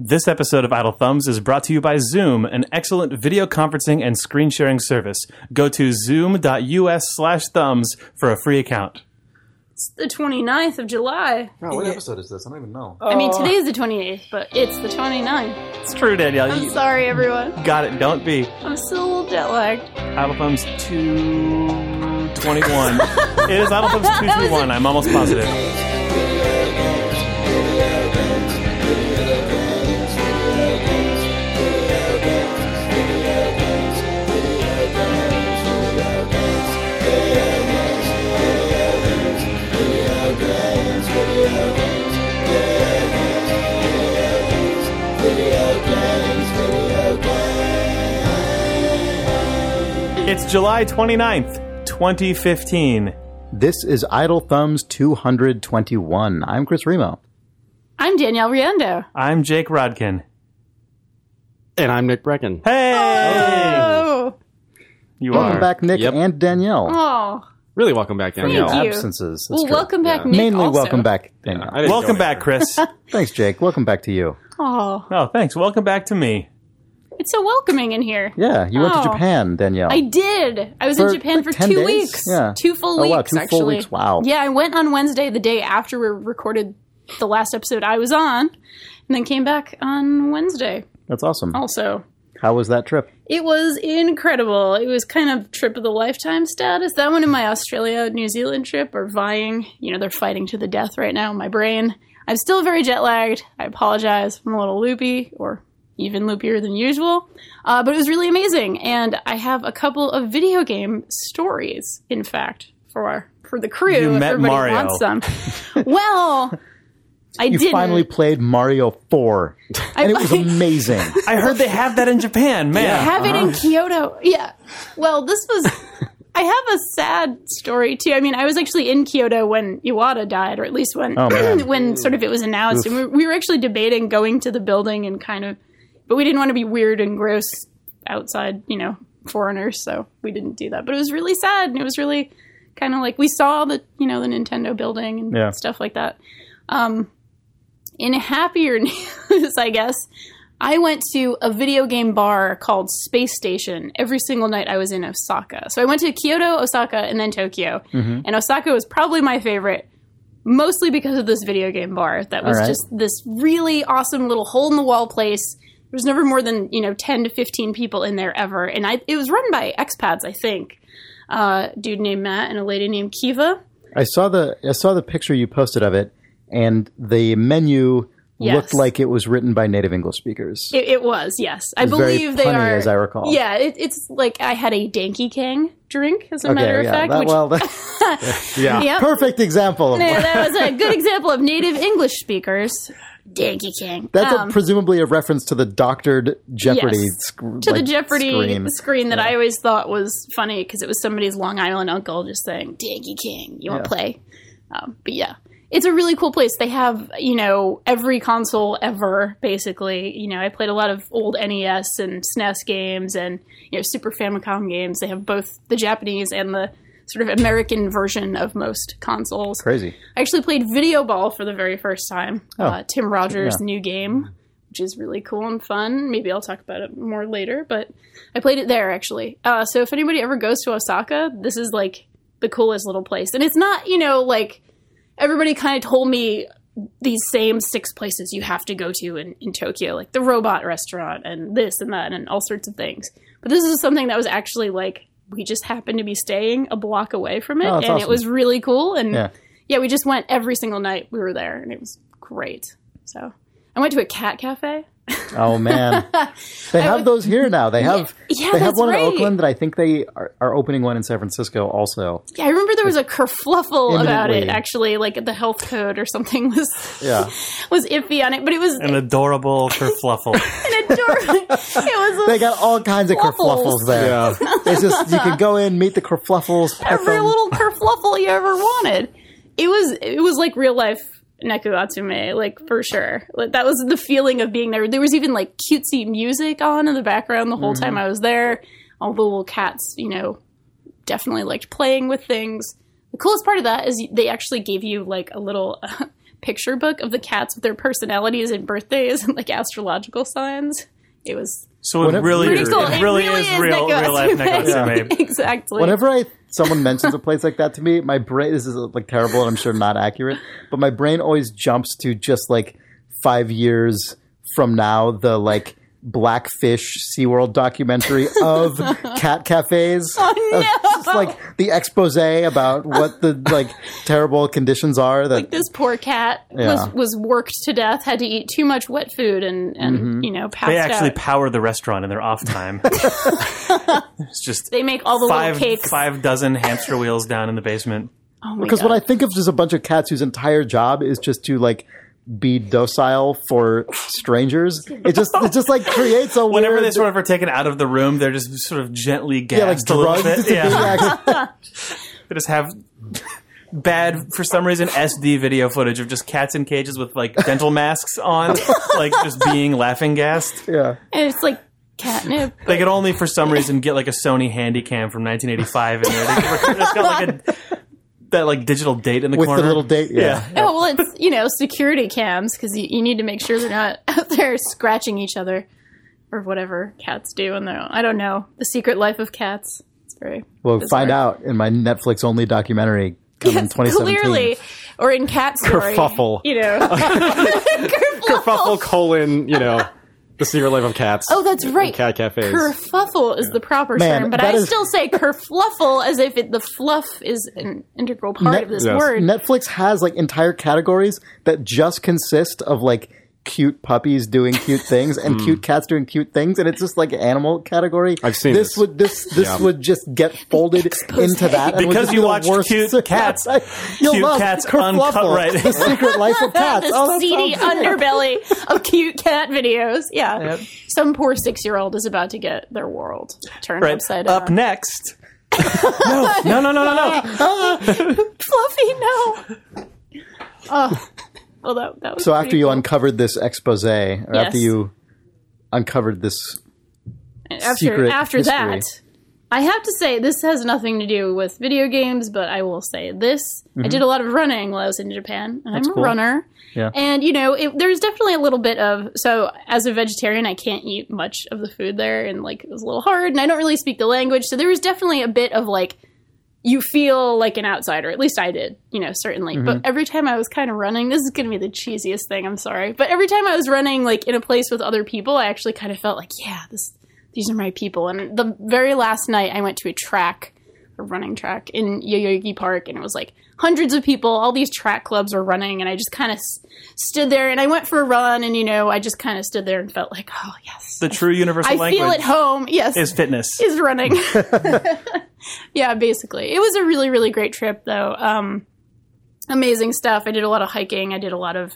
This episode of Idle Thumbs is brought to you by Zoom, an excellent video conferencing and screen sharing service. Go to zoom.us slash thumbs for a free account. It's the 29th of July. Oh, what episode is this? I don't even know. I mean, oh. today's the 28th, but it's the 29th. It's true, Danielle. I'm You sorry, everyone. got it. Don't be. I'm still a little jet lagged. Idle Thumbs 221. it is Idle Thumbs 221. I'm almost positive. It's July 29th, 2015. This is Idle Thumbs 221. I'm Chris Remo. I'm Danielle Riendeau. I'm Jake Rodkin. And I'm Nick Breckon. Hey! Oh, You Welcome are. back, Nick Yep. and Danielle. oh. Really welcome back, Danielle. Thank you. Absences. That's Well, true. welcome back, Yeah. Nick. Mainly also. welcome back, Danielle. I didn't Welcome back. Chris. Thanks, Jake. Welcome back to you. Oh, Oh, thanks. Welcome back to me. It's so welcoming in here. Yeah, you went to Oh. Japan, Danielle. I did. I was For, in Japan like, for 10 two days? weeks. Yeah. Two full Oh, weeks, wow, two full actually. weeks. Wow. Yeah, I went on Wednesday, the day after we recorded the last episode I was on, and then came back on Wednesday That's awesome. also. How was that trip? It was incredible. It was kind of trip of the lifetime status. That one and my Australia New Zealand trip are vying. You know, they're fighting to the death right now in my brain. I'm still very jet lagged. I apologize. I'm a little loopy or even loopier than usual. Uh, but it was really amazing. And I have a couple of video game stories, in fact, for for the crew. You if met Mario. wants some. well, I You didn't. finally played Mario 4, and it was amazing. I heard they have that in Japan, man. I have it in Kyoto. Yeah. Well, this was. I have a sad story too. I mean, I was actually in Kyoto when Iwata died, or at least when Oh, when sort of it was announced, and we, we were actually debating going to the building and kind of, but we didn't want to be weird and gross outside, you know, foreigners, so we didn't do that. But it was really sad, and it was really kind of like we saw the you know the Nintendo building and Yeah. stuff like that. Um, in happier news, I guess, I went to a video game bar called Space Station every single night I was in Osaka. So I went to Kyoto, Osaka, and then Tokyo. Mm-hmm. And Osaka was probably my favorite, mostly because of this video game bar that was right. just this really awesome little hole in the wall place. There was never more than you know ten to fifteen people in there ever, and I it was run by expats, I think. Uh, dude named Matt and a lady named Kiva. I saw the I saw the picture you posted of it, and the menu Yes. looked like it was written by native English speakers. It, it was, yes. I was very believe they are. as I recall. Yeah, it, it's like I had a Danky Kang drink, as a matter of yeah. fact. that- which, well, that, Yeah. Yep. perfect example of Yeah, that was a good example of native English speakers. Danky Kang. That's Um, a, presumably a reference to the doctored Jeopardy Yes. sc- to like, the Jeopardy screen. screen, that I always thought was funny because it was somebody's Long Island uncle just saying, Danky Kang, you want to play? Um, but yeah, it's a really cool place. They have, you know, every console ever, basically. You know, I played a lot of old NES and SNES games and, you know, Super Famicom games. They have both the Japanese and the sort of American version of most consoles. Crazy. I actually played Videoball for the very first time. Oh. Uh, Tim Rogers' Yeah. new game, which is really cool and fun. Maybe I'll talk about it more later, but I played it there actually. Uh, so if anybody ever goes to Osaka, this is like the coolest little place. And it's not, you know, like everybody kind of told me these same six places you have to go to in, in Tokyo, like the robot restaurant and this and that and all sorts of things. But this is something that was actually like we just happened to be staying a block away from it, Oh, and that's it was really cool. And Yeah. yeah, we just went every single night we were there, and it was great. So I went to a cat cafe. Oh man, they have those here now. They have yeah, they have one right. in Oakland that I think they are, are opening one in San Francisco also. Yeah, I remember there was a kerfluffle about it. Actually, like the health code or something was Yeah, was iffy on it, but it was An adorable kerfluffle. an adorable. it was a, they got all kinds of Kerfluffles. kerfluffles there. It's just you can go in, meet the kerfluffles, every them. little kerfluffle you ever wanted. It was it was like real life Neko Atsume, like for sure. Like that was the feeling of being there. There was even like cutesy music on in the background the whole mm-hmm. time I was there. All the little cats, you know, definitely liked playing with things. The coolest part of that is they actually gave you like a little uh, picture book of the cats with their personalities and birthdays and like astrological signs. It was So it Whatever- really, pretty is, cool. it really is, real, Neko real life Neko Atsume. Atsume. exactly. Whenever I someone mentions a place like that to me, my brain this is like terrible and I'm sure not accurate, but my brain always jumps to just like five years from now, the like Blackfish SeaWorld documentary of cat cafes. Oh, no. It's like the expose about what the like terrible conditions are that like this poor cat Yeah. was was worked to death, had to eat too much wet food, and and Mm-hmm. you know passed They actually out. power the restaurant in their off time. it's just They make all the five little cakes. five dozen hamster wheels down in the basement. oh my because God. when I think of just a bunch of cats whose entire job is just to like be docile for strangers, it just it just like creates a Whenever weird, they sort of are taken out of the room, they're just sort of gently gassed yeah like a little bit. to Yeah. be They just have bad, for some reason, SD video footage of just cats in cages with like dental masks on, like just being laughing gassed. yeah. and it's like catnip. They could only, for some reason, get like a Sony Handycam from 1985 in there. They, it's got like a that like digital date in the with corner. the little date. Yeah. Oh well, it's you know security cams because you, you need to make sure they're not out there scratching each other or whatever cats do. And they're I don't know the secret life of cats. It's very We'll bizarre. find out in my Netflix only documentary coming in Yes, 2017. clearly, or in Cat Story, Kerfuffle. You know, Kerfuffle colon, you know, the secret life of cats. Oh, that's right. Cat cafes. Kerfuffle is the proper Man, term, but I is- still say kerfluffle as if it, the fluff is an integral part Net- of this Yes. word. Netflix has like entire categories that just consist of like cute puppies doing cute things and hmm. cute cats doing cute things, and it's just like animal category. I've seen this. this. Would this this Yeah. would just get folded into that and Because you be watch worst- cute cats. You'll Cute love cats Kerfluffle, uncut- right. the secret life of cats. Oh, the oh, seedy sounds underbelly of cute cat videos. Yeah. Yep. Some poor six year old is about to get their world turned Right. upside down. Up next. no, no, no, no, no, no. Fluffy, no. Oh. Well, that, that was So after you cool. uncovered this expose, or Yes. after you uncovered this, after secret after history. that, I have to say this has nothing to do with video games, but I will say this: I did a lot of running while I was in Japan. and I'm a Mm-hmm. cool. runner, Yeah. and you know, it, there's definitely a little bit of so as a vegetarian, I can't eat much of the food there, and like it was a little hard, and I don't really speak the language, so there was definitely a bit of like you feel like an outsider. At least I did, you know, certainly. Mm-hmm. But every time I was kind of running, this is going to be the cheesiest thing. I'm sorry, but every time I was running, like in a place with other people, I actually kind of felt like, yeah, this, these are my people. And the very last night, I went to a track, a running track in Yoyogi Park, and it was like hundreds of people. All these track clubs were running, and I just kind of s- stood there. And I went for a run, and you know, I just kind of stood there and felt like, oh yes, The true universal I language feel at home. Yes, is fitness. is running. yeah, basically. It was a really, really great trip, though. Um, amazing stuff. I did a lot of hiking. I did a lot of.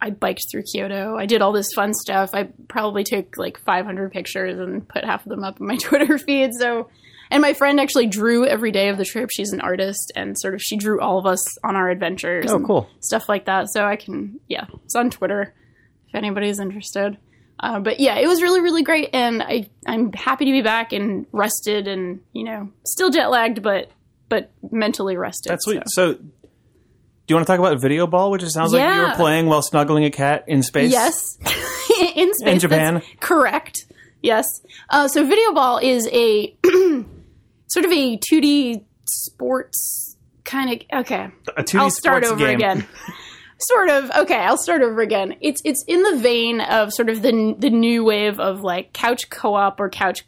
I biked through Kyoto. I did all this fun stuff. I probably took like 500 pictures and put half of them up in my Twitter feed. So, and my friend actually drew every day of the trip. She's an artist, and sort of she drew all of us on our adventures. Oh, cool. Stuff like that. So I can, yeah, it's on Twitter if anybody's interested. Uh, but yeah, it was really, really great, and I I'm happy to be back and rested, and you know, still jet lagged, but but mentally rested. That's sweet. so. So, do you want to talk about Videoball, which it sounds like you Yeah. were playing while snuggling a cat in space? Yes, in space. In Japan? correct. Yes. Uh, so Videoball is a sort of a 2D sports kind of. Okay, A 2D I'll start sports over game. again. sort of. Okay, I'll start over again. It's it's in the vein of sort of the the new wave of like couch co-op or couch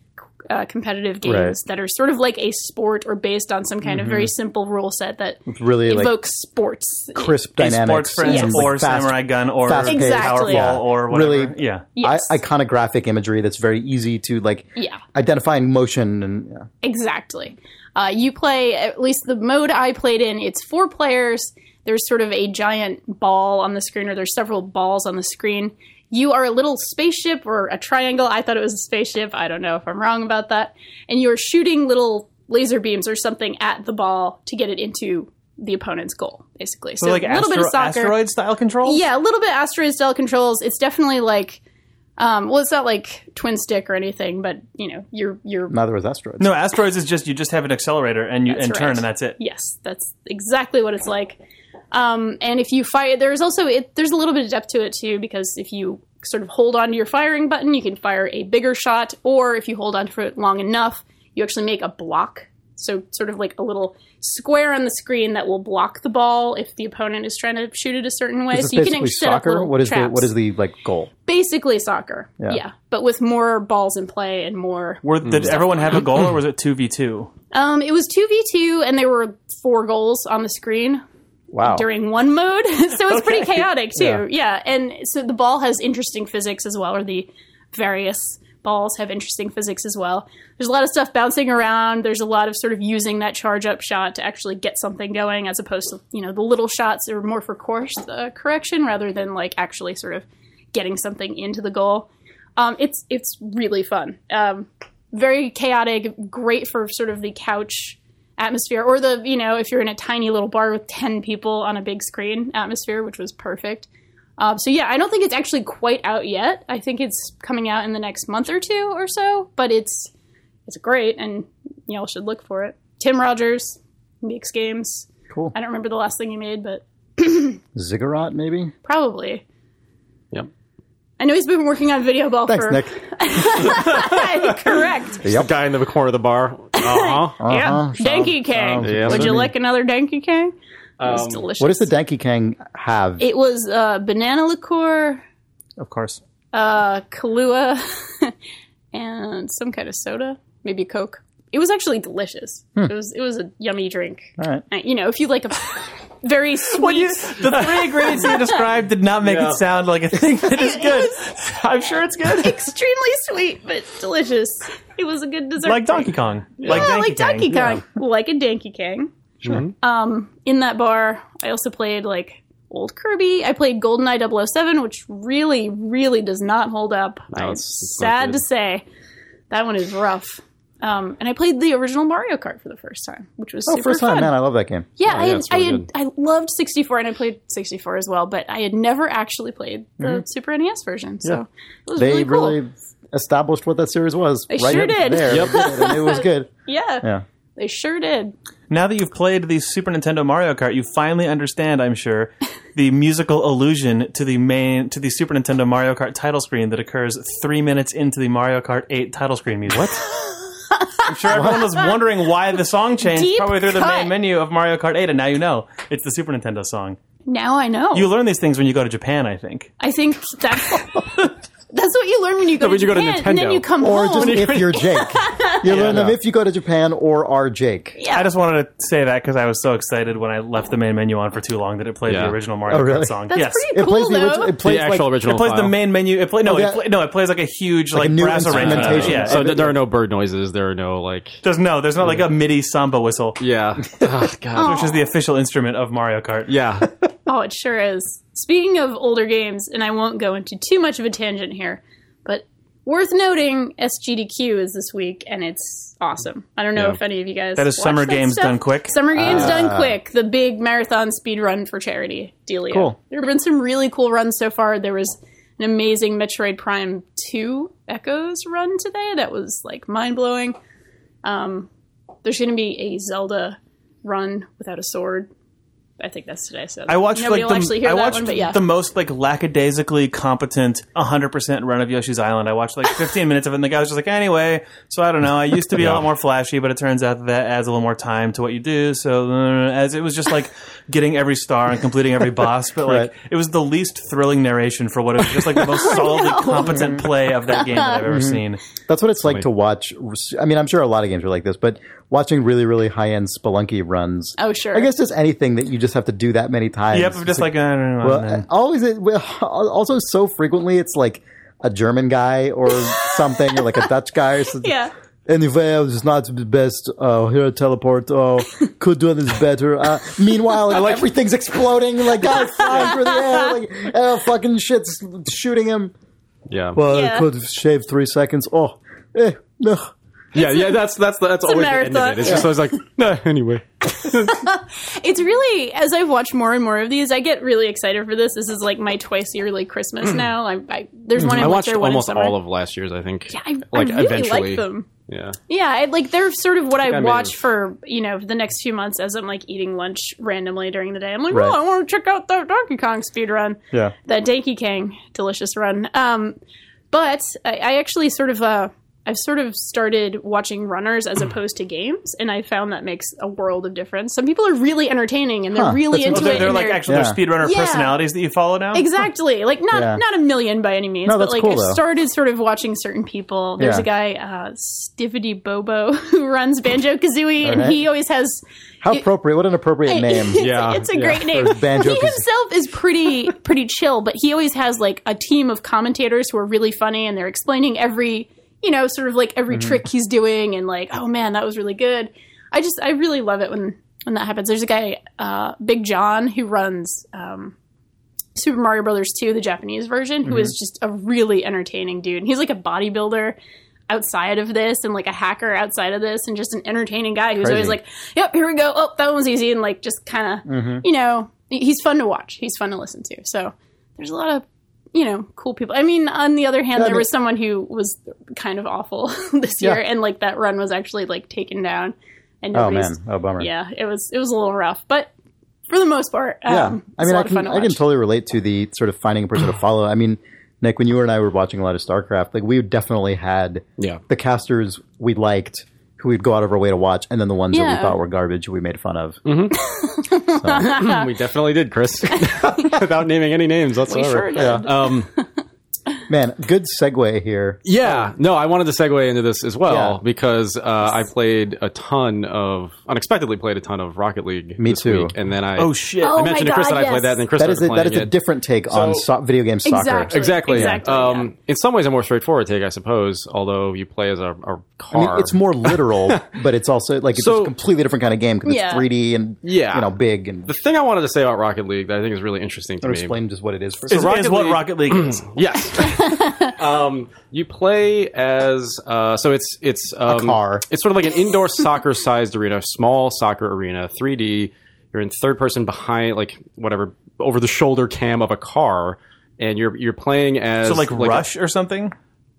uh, competitive games Right. that are sort of like a sport or based on some kind of very simple rule set that really like evokes sports. crisp A dynamics, Sportsfriends and, or like, fast- Samurai Gunn or fast-paced. Exactly. TowerFall Yeah. or whatever. Really- yeah. Yes. I- iconographic imagery that's very easy to like Yeah. identifying motion and yeah. Exactly. Uh, you play, at least the mode I played in, it's four players. There's sort of a giant ball on the screen, or there's several balls on the screen. You are a little spaceship or a triangle. I thought it was a spaceship. I don't know if I'm wrong about that. And you're shooting little laser beams or something at the ball to get it into the opponent's goal, basically. So, So, like a little bit of soccer. asteroid style controls? Yeah, a little bit asteroid style controls. It's definitely like, um, well, it's not like twin stick or anything, but you know, you're you're neither was asteroids. No, asteroids is just you just have an accelerator and you That's and turn and that's it. Yes, that's exactly what it's like. Um, and if you fire, there's also it, there's a little bit of depth to it too because if you sort of hold on to your firing button, you can fire a bigger shot, or if you hold on for it long enough, you actually make a block. So sort of like a little square on the screen that will block the ball if the opponent is trying to shoot it a certain way. So you can basically set up soccer? little what is the what is the like goal? basically soccer? Yeah. Yeah. but with more balls in play and more. Were, did everyone have a goal, or was it two v two? Um, it was two v two, and there were four goals on the screen. Wow. during one mode. so it's pretty chaotic too. Yeah. Yeah. And so the ball has interesting physics as well, or the various balls have interesting physics as well. There's a lot of stuff bouncing around. There's a lot of sort of using that charge up shot to actually get something going, as opposed to you know the little shots are more for course uh, correction rather than like actually sort of getting something into the goal. Um, it's it's really fun. Um, very chaotic, great for sort of the couch atmosphere or the you know if you're in a tiny little bar with 10 people on a big screen atmosphere which was perfect um, so yeah i don't think it's actually quite out yet i think it's coming out in the next month or two or so but it's it's great and y'all should look for it tim rogers makes games Cool. i don't remember the last thing he made but Ziggurat, maybe. probably Yep. i know he's been working on Videoball Thanks, for Nick. correct The guy in the corner of the bar. Uh huh. yeah Uh-huh. danky kang sounds would you like another danky kang it was Um, delicious What does the Danky Kang have? it was uh, banana liqueur Of course. uh, Kahlua, and some kind of soda, maybe Coke. It was actually delicious. It was it was a yummy drink. All right. Uh, You know, if you like a very sweet, the three ingredients you described did not make Yeah. it sound like a thing that is good. I'm sure it's good. extremely sweet but delicious. It was a good dessert. like Donkey drink. Kong. Yeah, Like Donkey like Donkey Kong. Kong, like a Donkey Kong. Sure. Um, in that bar, I also played like old Kirby. I played GoldenEye 007, which really, really does not hold up. No, I'm it's- it's sad to say that one is rough. Um, and I played the original Mario Kart for the first time, which was Oh, super first time, fun. man! I love that game. Yeah, Oh, I yeah, had, it's I had. I loved 64, and I played 64 as well, but I had never actually played the Super NES version, so Mm-hmm. Yeah. it was They really cool. really established what that series was. They right sure did. There, Yep. And it was good. yeah, Yeah. they sure did. Now that you've played the Super Nintendo Mario Kart, you finally understand, I'm sure, the musical allusion to the main to the Super Nintendo Mario Kart title screen that occurs three minutes into the Mario Kart 8 title screen music. What? I'm sure everyone was wondering why the song changed Deep probably through the cut. main menu of Mario Kart 8, and now you know it's the Super Nintendo song. Now I know. You learn these things when you go to Japan, I think. I think that's that's what you learn when you go, when to, you go to Japan, and then Nintendo. you come Or home. just if you're Jake, you learn them if you go to Japan or are Jake. yeah. I just wanted to say that because I was so excited when I left the main menu on for too long that it played Yeah. the original Mario Oh, really? Kart song. that's yes. pretty It cool plays the though. original. It plays The actual like, original It plays the main menu. It play no, Oh, yeah. it play, no. It plays like a huge like, a brass arrangement. instrumentation. Yeah, So there are no bird noises. There are no like. there's no, there's not like a MIDI samba whistle, Yeah. oh, God. which is the official instrument of Mario Kart. Yeah. Oh, it sure is. Speaking of older games, and I won't go into too much of a tangent here, but worth noting, SGDQ is this week, and it's awesome. I don't know Yeah. if any of you guys. That is Summer that Games stuff. Done Quick? Summer Games Ah. Done Quick, the big marathon speed run for charity. Dealio. Cool. There have been some really cool runs so far. There was an amazing Metroid Prime 2 Echoes run today that was like mind blowing. Um, there's going to be a Zelda run without a sword. I think that's today. So I watched nobody like the I watched one, yeah. the most like lackadaisically competent 100% run of Yoshi's Island. I watched like 15 minutes of it and the guy was just like, "Anyway, so I don't know. I used to be a lot more flashy, but it turns out that, that adds a little more time to what you do." So uh, as it was just like getting every star and completing every boss, but like Right. it was the least thrilling narration for what it was just like the most solidly competent play of that game that I've Mm-hmm. ever seen. That's what it's like to watch. I mean, I'm sure a lot of games are like this, but watching really, really high end Spelunky runs. Oh, sure. I guess just anything that you just have to do that many times. Yep, I'm just like, I don't know. Well, and always, it, well, also so frequently it's like a German guy or something, or like a Dutch guy or something. yeah. Anyway, I was not the best. Oh, here at teleport. Oh, could do this better. Uh, meanwhile, like, everything's exploding. Like guys flying through the air. Like oh, fucking shit's shooting him. Yeah. Well, Yeah. I could shave three seconds. Oh, eh, no. Yeah. Yeah. That's that's that's always the end of it. It's just always like, nah, anyway. It's really as I've watched more and more of these, I get really excited for this. This is like my twice yearly Christmas now. I, I there's one in I watched winter, one in almost summer. all of last year's. I think. I, like I really eventually. like them. Yeah. Yeah, I, like they're sort of what I, I watch for you know the next few months as I'm like eating lunch randomly during the day. I'm like, Right. oh, I want to check out that Donkey Kong speed run. Yeah. that Donkey Kong delicious run. Um, but I, I actually sort of uh, I've sort of started watching runners as opposed to games, and I found that makes a world of difference. Some people are really entertaining and they're Huh, really that's into They're, it. they're and like they're- actually Yeah. speedrunner Yeah. personalities that you follow now. Exactly. Like not Yeah. not a million by any means, No, but that's like cool, I've though. started sort of watching certain people. There's Yeah. a guy, uh, Stivity Bobo, who runs Banjo Kazooie, and he always has. How it- appropriate! What an appropriate name. It's, Yeah. it's a Yeah. great name. Banjo he himself is pretty pretty chill, but he always has like a team of commentators who are really funny, and they're explaining every you know sort of like every Mm-hmm. trick he's doing, and like oh man, that was really good. I just I really love it when when that happens. There's a guy, uh, Big John, who runs. Um, Super Mario Brothers 2, the Japanese version, who Mm-hmm. is just a really entertaining dude. And He's like a bodybuilder outside of this and like a hacker outside of this and just an entertaining guy who's Crazy. always like, yep, here we go. Oh, that one was easy. And like just kind of, Mm-hmm. you know, he's fun to watch. He's fun to listen to. So there's a lot of, you know, cool people. I mean, on the other hand, Yeah, there mean- was someone who was kind of awful this Yeah. year and like that run was actually like taken down. And Oh man, oh bummer. Yeah, it was, it was a little rough, but for the most part, um, Yeah, I mean, I can I can totally relate to the sort of finding a person to follow. I mean, Nick, when you and I were watching a lot of StarCraft, like we definitely had Yeah. the casters we liked who we'd go out of our way to watch, and then the ones that Yeah. we thought were garbage we made fun of. we definitely did, Chris. Without naming any names we whatsoever. sure did. Yeah. Um, Man, good segue here. yeah, no, I wanted to segue into this as well Yeah. because uh, I played a ton of, unexpectedly played a ton of Rocket League. Me this too. Week, and then I, oh shit! Oh, I my mentioned to Chris God, that I played that, and then Chris That is started a, that playing is a it. different take on So- so- video game soccer. Exactly. Exactly. Exactly, Um, yeah. In some ways, a more straightforward take, I suppose. Although you play as a, a I car. mean, it's more literal, but it's also like it's So- a completely different kind of game because Yeah. it's 3D and Yeah. you know big and the thing I wanted to say about Rocket League that I think is really interesting to or me. explain just what it is for. is, Rocket is what League- Rocket League is. Yes. Um, you play as uh, so it's it's um, car. It's sort of like an indoor soccer sized arena, small soccer arena, 3D. You're in third person behind like whatever over the shoulder cam of a car, and you're you're playing as So like, a- Rush or something.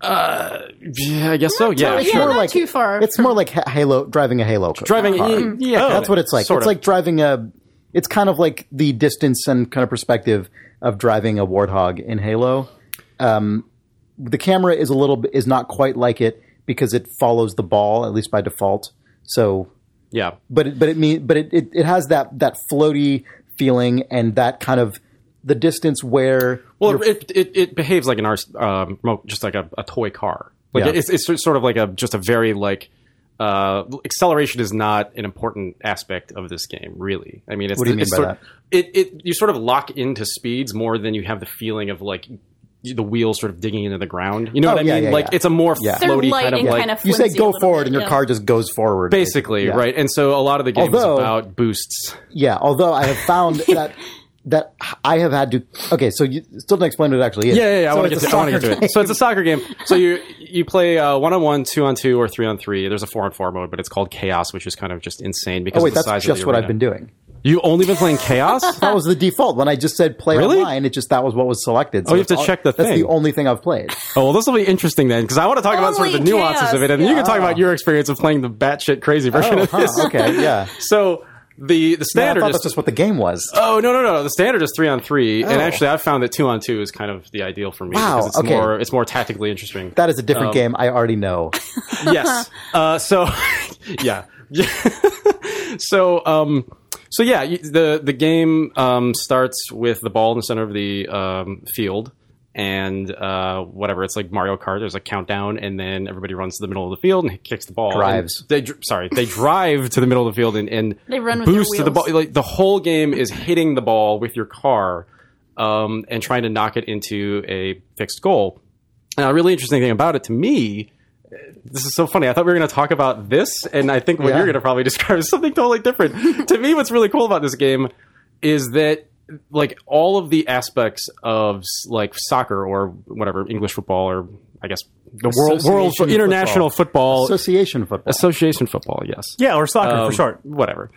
yeah, I guess so. Yeah, totally- sure. Yeah, more not like too far It's more like Halo driving a Halo car. Driving, car. y- yeah, That's what it's like. Sort it's of. like driving a. It's kind of like the distance and kind of perspective of driving a warthog in Halo. Um, the camera is a little bit is not quite like it because it follows the ball at least by default. So, yeah. but it, but it mean but it, it, it has that that floaty feeling and that kind of the distance where Well, it, it it behaves like an um, just like a, a toy car. Like Yeah. it's it's sort of like a just a very like uh, acceleration is not an important aspect of this game, really. I mean, it's, What do you mean by that? It it you sort of lock into speeds more than you have the feeling of like the wheels sort of digging into the ground. You know Oh, what I yeah, mean? yeah, like yeah. it's a more Yeah. Floaty kind of and like kind of you say go forward bit, and your yeah. car just goes forward. basically Yeah. right. And so a lot of the game Although- is about boosts. Yeah, although I have found that that I have had to. Okay, so you still don't explain what it actually is. Yeah, yeah, yeah. I want to get a to, I soccer get to it. So it's a soccer game. So you you play uh, one on one, two on two, or three on three. There's a four on four mode, but it's called chaos, which is kind of just insane because Oh wait, of the that's size just of the what arena. I've been doing. You only been playing chaos? That was the default. When I just said play Really? online, it just that was what was selected. So Oh, you have it's to check the That's thing. the only thing I've played. oh well, this will be interesting then because I want to talk about sort of the nuances chaos, of it, and then you can talk about your experience of playing the batshit crazy version Oh, of this. huh, okay, yeah. So the the Man, I standard thought is that's just what the game was. Oh no no no! The standard is three on three, and Oh. actually I've found that two on two is kind of the ideal for me Wow, it's okay. more it's more tactically interesting. That is a different Um, game. I already know. yes. Uh, so, yeah. so, um, so yeah, the the game um, starts with the ball in the center of the um, field, and uh, whatever. It's like Mario Kart. There's a countdown, and then everybody runs to the middle of the field and kicks the ball. Drives. They dr- sorry, they drive to the middle of the field and, and They run boost to the ball. Like the whole game is hitting the ball with your car um, and trying to knock it into a fixed goal. Now, a really interesting thing about it to me this is so funny. I thought we were going to talk about this, and I think what Yeah. you're going to probably describe is something totally different. to me, what's really cool about this game is that like all of the aspects of like soccer or whatever English football or I guess the world world Association international football, Association football. association football. Yes, Yeah, or soccer Um, for short. Whatever.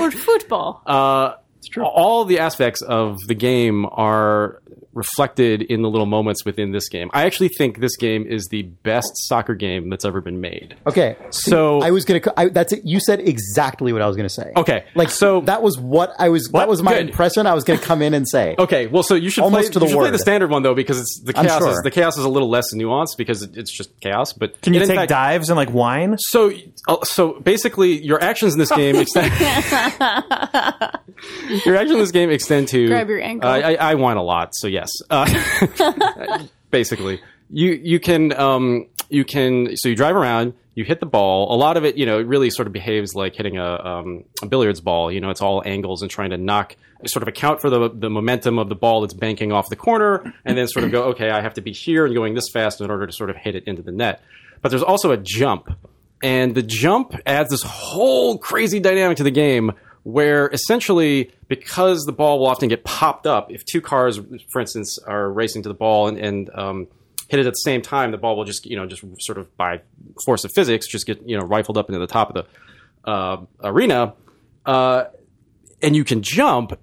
or football. Uh, all the aspects of the game are reflected in the little moments within this game. I actually think this game is the best soccer game that's ever been made. Okay, So- I was gonna. I, that's it. You said exactly what I was gonna say. Okay, like so- that was what I was. That was my Good. impression. I was gonna come in and say. Okay, well, so you should Almost play, to the you should play the standard one though because it's the I'm chaos. Is, the chaos is a little less nuanced because it, it's just chaos. But Can you in take fact- dives and like wine? So, uh, so basically, your actions in this game extend. your actions in this game extend to Grab your ankle. Uh, I, I whine a lot, so yes. Uh, basically, you you can um, you can so you drive around, you hit the ball. A lot of it, you know, it really sort of behaves like hitting a, um, a billiards ball. You know, it's all angles and trying to knock sort of account for the the momentum of the ball that's banking off the corner, and then sort of go, okay, I have to be here and going this fast in order to sort of hit it into the net. But there's also a jump, and the jump adds this whole crazy dynamic to the game where essentially because the ball will often get popped up if two cars for instance are racing to the ball and, and um, hit it at the same time the ball will just you know just sort of by force of physics just get you know rifled up into the top of the uh, arena uh, and you can jump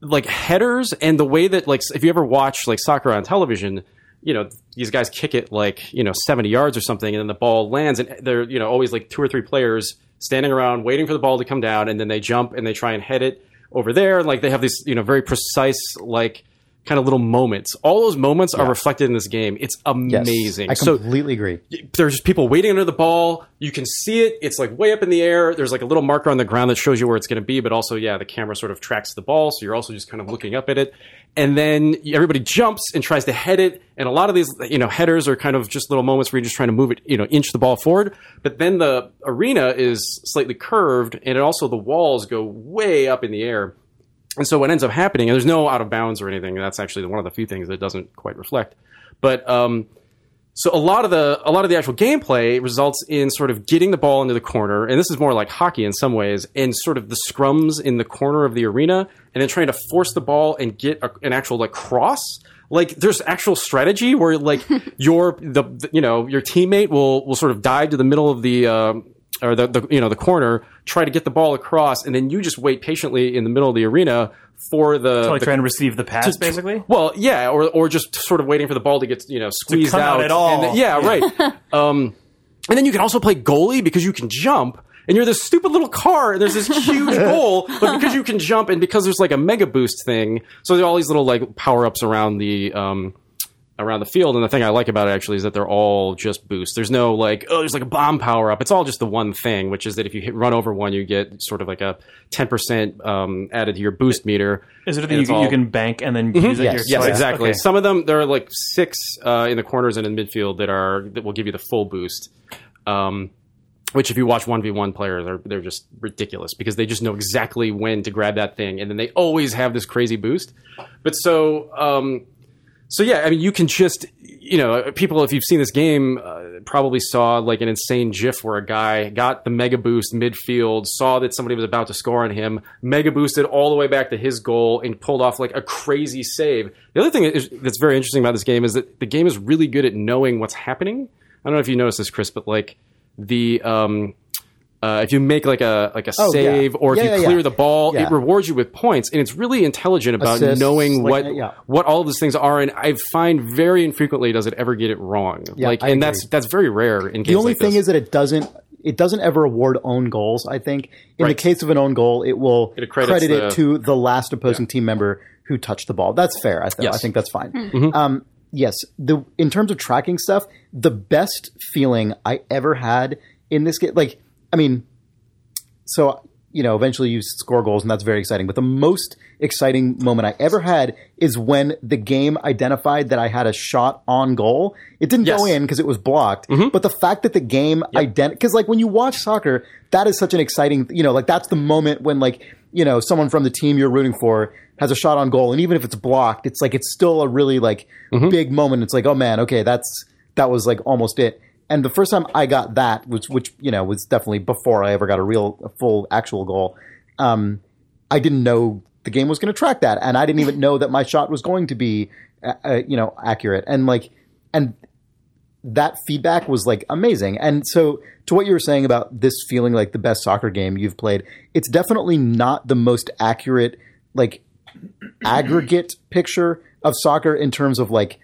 like headers and the way that like if you ever watch like soccer on television you know these guys kick it like you know 70 yards or something and then the ball lands and they're you know always like two or three players standing around waiting for the ball to come down and then they jump and they try and head it over there. And like they have these you know very precise like kind of little moments all those moments are reflected in this game it's Yes, amazing I so completely agree. there's just people waiting under the ball. You can see it. It's like way up in the air. There's like a little marker on the ground that shows you where it's going to be, but also, yeah, the camera sort of tracks the ball. So you're also just kind of looking up at it. And then everybody jumps and tries to head it. And a lot of these, you know, headers are kind of just little moments where you're just trying to move it, you know, inch the ball forward. But then the arena is slightly curved and it also the walls go way up in the air. And so what ends up happening, and there's no out of bounds or anything. That's actually one of the few things that doesn't quite reflect. But um, so a lot of the a lot of the actual gameplay results in sort of getting the ball into the corner, and this is more like hockey in some ways, and sort of the scrums in the corner of the arena, and then trying to force the ball and get a, an actual like cross. Like there's actual strategy where like your the, the you know your teammate will will sort of dive to the middle of the. Um, or the, the you know the corner, try to get the ball across, and then you just wait patiently in the middle of the arena for the, Like the trying to receive the pass, basically. well, yeah, or or just sort of waiting for the ball to get you know squeezed out out at all. Yeah, right. um, and then you can also play goalie because you can jump. And you're this stupid little car, and there's this huge goal, but because you can jump, and because there's like a mega boost thing, so there are all these little like power ups around the um, around the field. And the thing I like about it actually is that they're all just boosts. There's no like, oh, there's like a bomb power up. It's all just the one thing, which is that if you hit, run over one, you get sort of like a 10% um, added to your boost meter. Is it a thing you, can- you can bank and then use it Yes. your Yes, exactly. Okay. Some of them there are like six uh, in the corners and in midfield that are that will give you the full boost. Um, which, if you watch one v one players, they're they're just ridiculous because they just know exactly when to grab that thing, and then they always have this crazy boost. But so, um, so yeah, I mean, you can just you know, people if you've seen this game, uh, probably saw like an insane GIF where a guy got the mega boost midfield, saw that somebody was about to score on him, mega boosted all the way back to his goal, and pulled off like a crazy save. The other thing is, that's very interesting about this game is that the game is really good at knowing what's happening. I don't know if you noticed this, Chris, but like the um, uh, if you make like a like a Oh, yeah. save or if Yeah, you yeah, clear yeah. the ball, Yeah. it rewards you with points, and it's really intelligent about Assists, knowing like, what yeah. what all of these things are. And I find very infrequently does it ever get it wrong. Yeah, like, I and that's agree. that's very rare in games. The only like thing this. is that it doesn't it doesn't ever award own goals. I think in the case of an own goal, it will It credit the- it to the last opposing team member who touched the ball. That's fair. I, th- Yes. I think that's fine. Um, yes, the in terms of tracking stuff, the best feeling I ever had in this game, like I mean, so you know, eventually you score goals, and that's very exciting. But the most exciting moment I ever had is when the game identified that I had a shot on goal. It didn't go Yes. Mm-hmm. in because it was blocked, but the fact that the game ident because like when you watch soccer, that is such an exciting, you know, like that's the moment when like you know someone from the team you're rooting for has a shot on goal, and even if it's blocked, it's like it's still a really like Mm-hmm. big moment. It's like oh man, okay, that's that was like almost it. And the first time I got that, which which you know was definitely before I ever got a real a full actual goal, um, I didn't know the game was going to track that, and I didn't even know that my shot was going to be, uh, uh, you know, accurate. And like, and that feedback was like amazing. And so, to what you were saying about this feeling like the best soccer game you've played, it's definitely not the most accurate, like aggregate picture of soccer in terms of like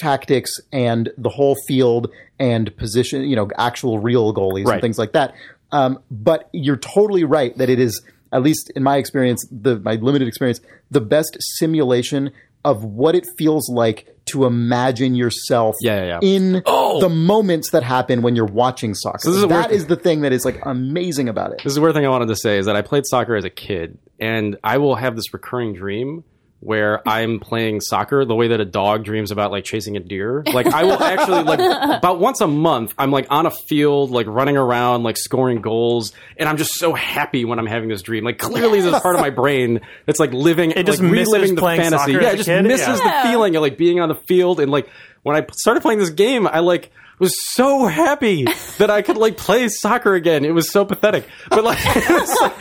tactics and the whole field and position, you know, actual real goalies Right. and things like that. Um, but you're totally right that it is, at least in my experience, the my limited experience, the best simulation of what it feels like to imagine yourself Yeah, yeah, yeah. in the moments that happen when you're watching soccer. this is a that weird- is the thing that is like amazing about it. This is the weird thing I wanted to say is that I played soccer as a kid, and I will have this recurring dream where I'm playing soccer the way that a dog dreams about like chasing a deer. Like I will actually like about once a month I'm like on a field like running around like scoring goals and I'm just so happy when I'm having this dream. Like clearly there's part of my brain that's like living it just like misses reliving the playing fantasy. soccer Yeah, it just kid? misses Yeah. the feeling of like being on the field and like when I started playing this game I like was so happy that I could like play soccer again. It was so pathetic, but like it's, like,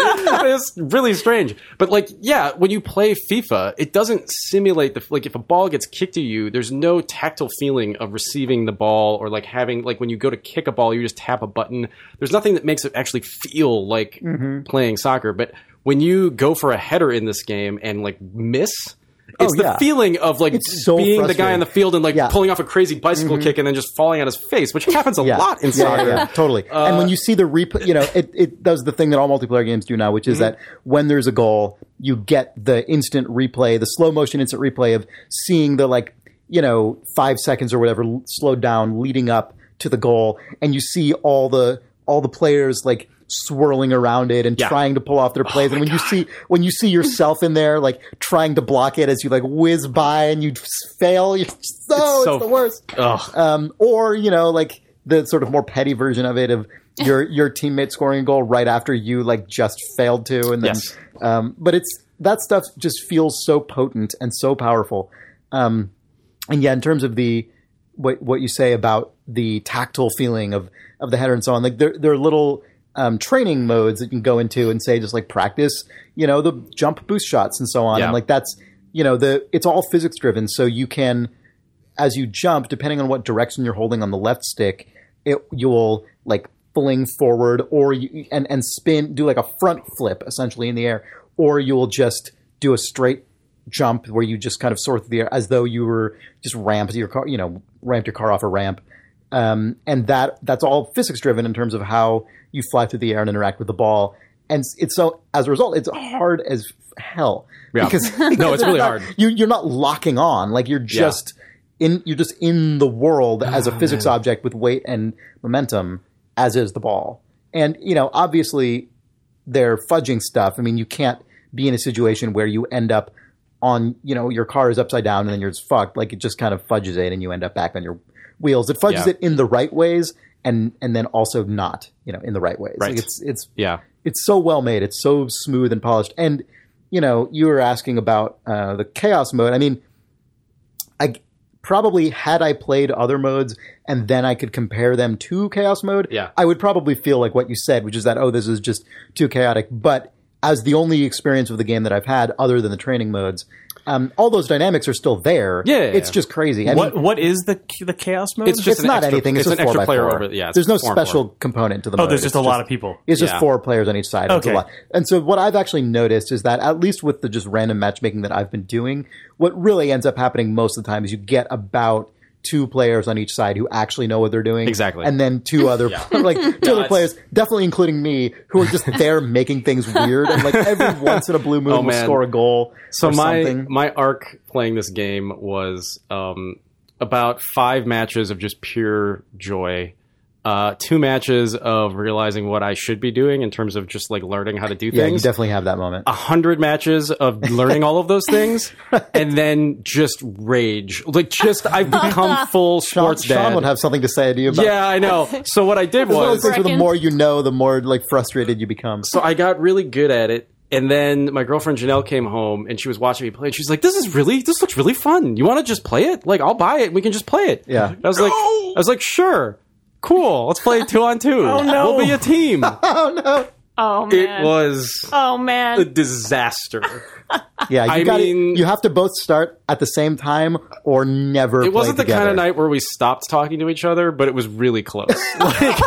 it's really strange. But like, yeah, when you play FIFA, it doesn't simulate the like if a ball gets kicked to you, there's no tactile feeling of receiving the ball or like having like when you go to kick a ball, you just tap a button. There's nothing that makes it actually feel like mm-hmm. playing soccer. But when you go for a header in this game and like miss. Oh, it's the yeah. feeling of like so being the guy on the field and like Yeah. pulling off a crazy bicycle mm-hmm. kick and then just falling on his face, which happens a lot in soccer. totally. Uh, and when you see the replay, you know, it, it does the thing that all multiplayer games do now, which is mm-hmm. that when there's a goal, you get the instant replay, the slow motion instant replay of seeing the like, you know, five seconds or whatever l- slowed down leading up to the goal, and you see all the all the players like swirling around it and Yeah. trying to pull off their plays. and when you see when you see yourself in there like trying to block it as you like whiz by and you fail, you're just, oh, so- it's the worst um, or you know, like the sort of more petty version of it of your your teammate scoring a goal right after you like just failed to, and then, Yes. um, but it's that stuff just feels so potent and so powerful. Um, and yeah, in terms of the what what you say about the tactile feeling of of the header and so on, like there there are little um, training modes that you can go into and say just like practice, you know, the jump boost shots and so on, Yeah. and like that's you know the it's all physics driven, so you can as you jump, depending on what direction you're holding on the left stick, it you'll like fling forward or you and and spin, do like a front flip essentially in the air, or you will just do a straight jump where you just kind of soar through the air as though you were just ramped your car, you know, ramped your car off a ramp. Um, and that that's all physics driven in terms of how you fly through the air and interact with the ball. And it's so as a result, it's hard as hell. Yeah. because No, it's really not- hard. You, you're not locking on. Like you're just in you're just in the world as Oh, a physics object with weight and momentum as is the ball. And you know obviously they're fudging stuff. I mean you can't be in a situation where you end up on you know your car is upside down and then you're just fucked. Like it just kind of fudges it and you end up back on your wheels it fudges Yeah. it in the right ways and and then also not you know in the right ways Right. like it's it's Yeah. it's so well made. It's so smooth and polished. And you know, you were asking about uh, the chaos mode. I mean, I probably had I played other modes and then I could compare them to chaos mode. Yeah. I would probably feel like what you said, which is that oh, this is just too chaotic. But as the only experience of the game that I've had, other than the training modes, um, all those dynamics are still there. Yeah, yeah, it's yeah. just crazy. I What mean, what is the the chaos mode? It's just it's not extra- anything. It's, it's just an four extra by player four. over- yeah, there's no and four. special component to the oh, mode. there's just It's a lot of people. It's just Yeah. four players on each side. It's Okay. a lot. And so what I've actually noticed is that at least with the just random matchmaking that I've been doing, what really ends up happening most of the time is you get about two players on each side who actually know what they're doing. Exactly. And then two other like two other it's- players, definitely including me, who are just there making things weird and like every once in a blue moon Oh, will score a goal. So or my something. my arc playing this game was um, about five matches of just pure joy. Uh, two matches of realizing what I should be doing in terms of just like learning how to do things. yeah, you definitely have that moment. a hundred matches of learning all of those things, and then just rage. Like just I've become full Sean, sports Sean dad. would have something to say to you about yeah, I know. So what I did It's one of those was things the more you know, the more like frustrated you become. so I got really good at it. And then my girlfriend Janelle came home and she was watching me play. And she's like, "This is really, this looks really fun. You want to just play it? Like, I'll buy it. and We can just play it." Yeah. And I was like, "I was like, sure, cool. Let's play two on two. Oh no. we'll be a team." Oh no. Oh man. it was Oh man a disaster. Yeah, you I got mean- You have to both start at the same time or never. It wasn't the together. kind of night where we stopped talking to each other, but it was really close. Like,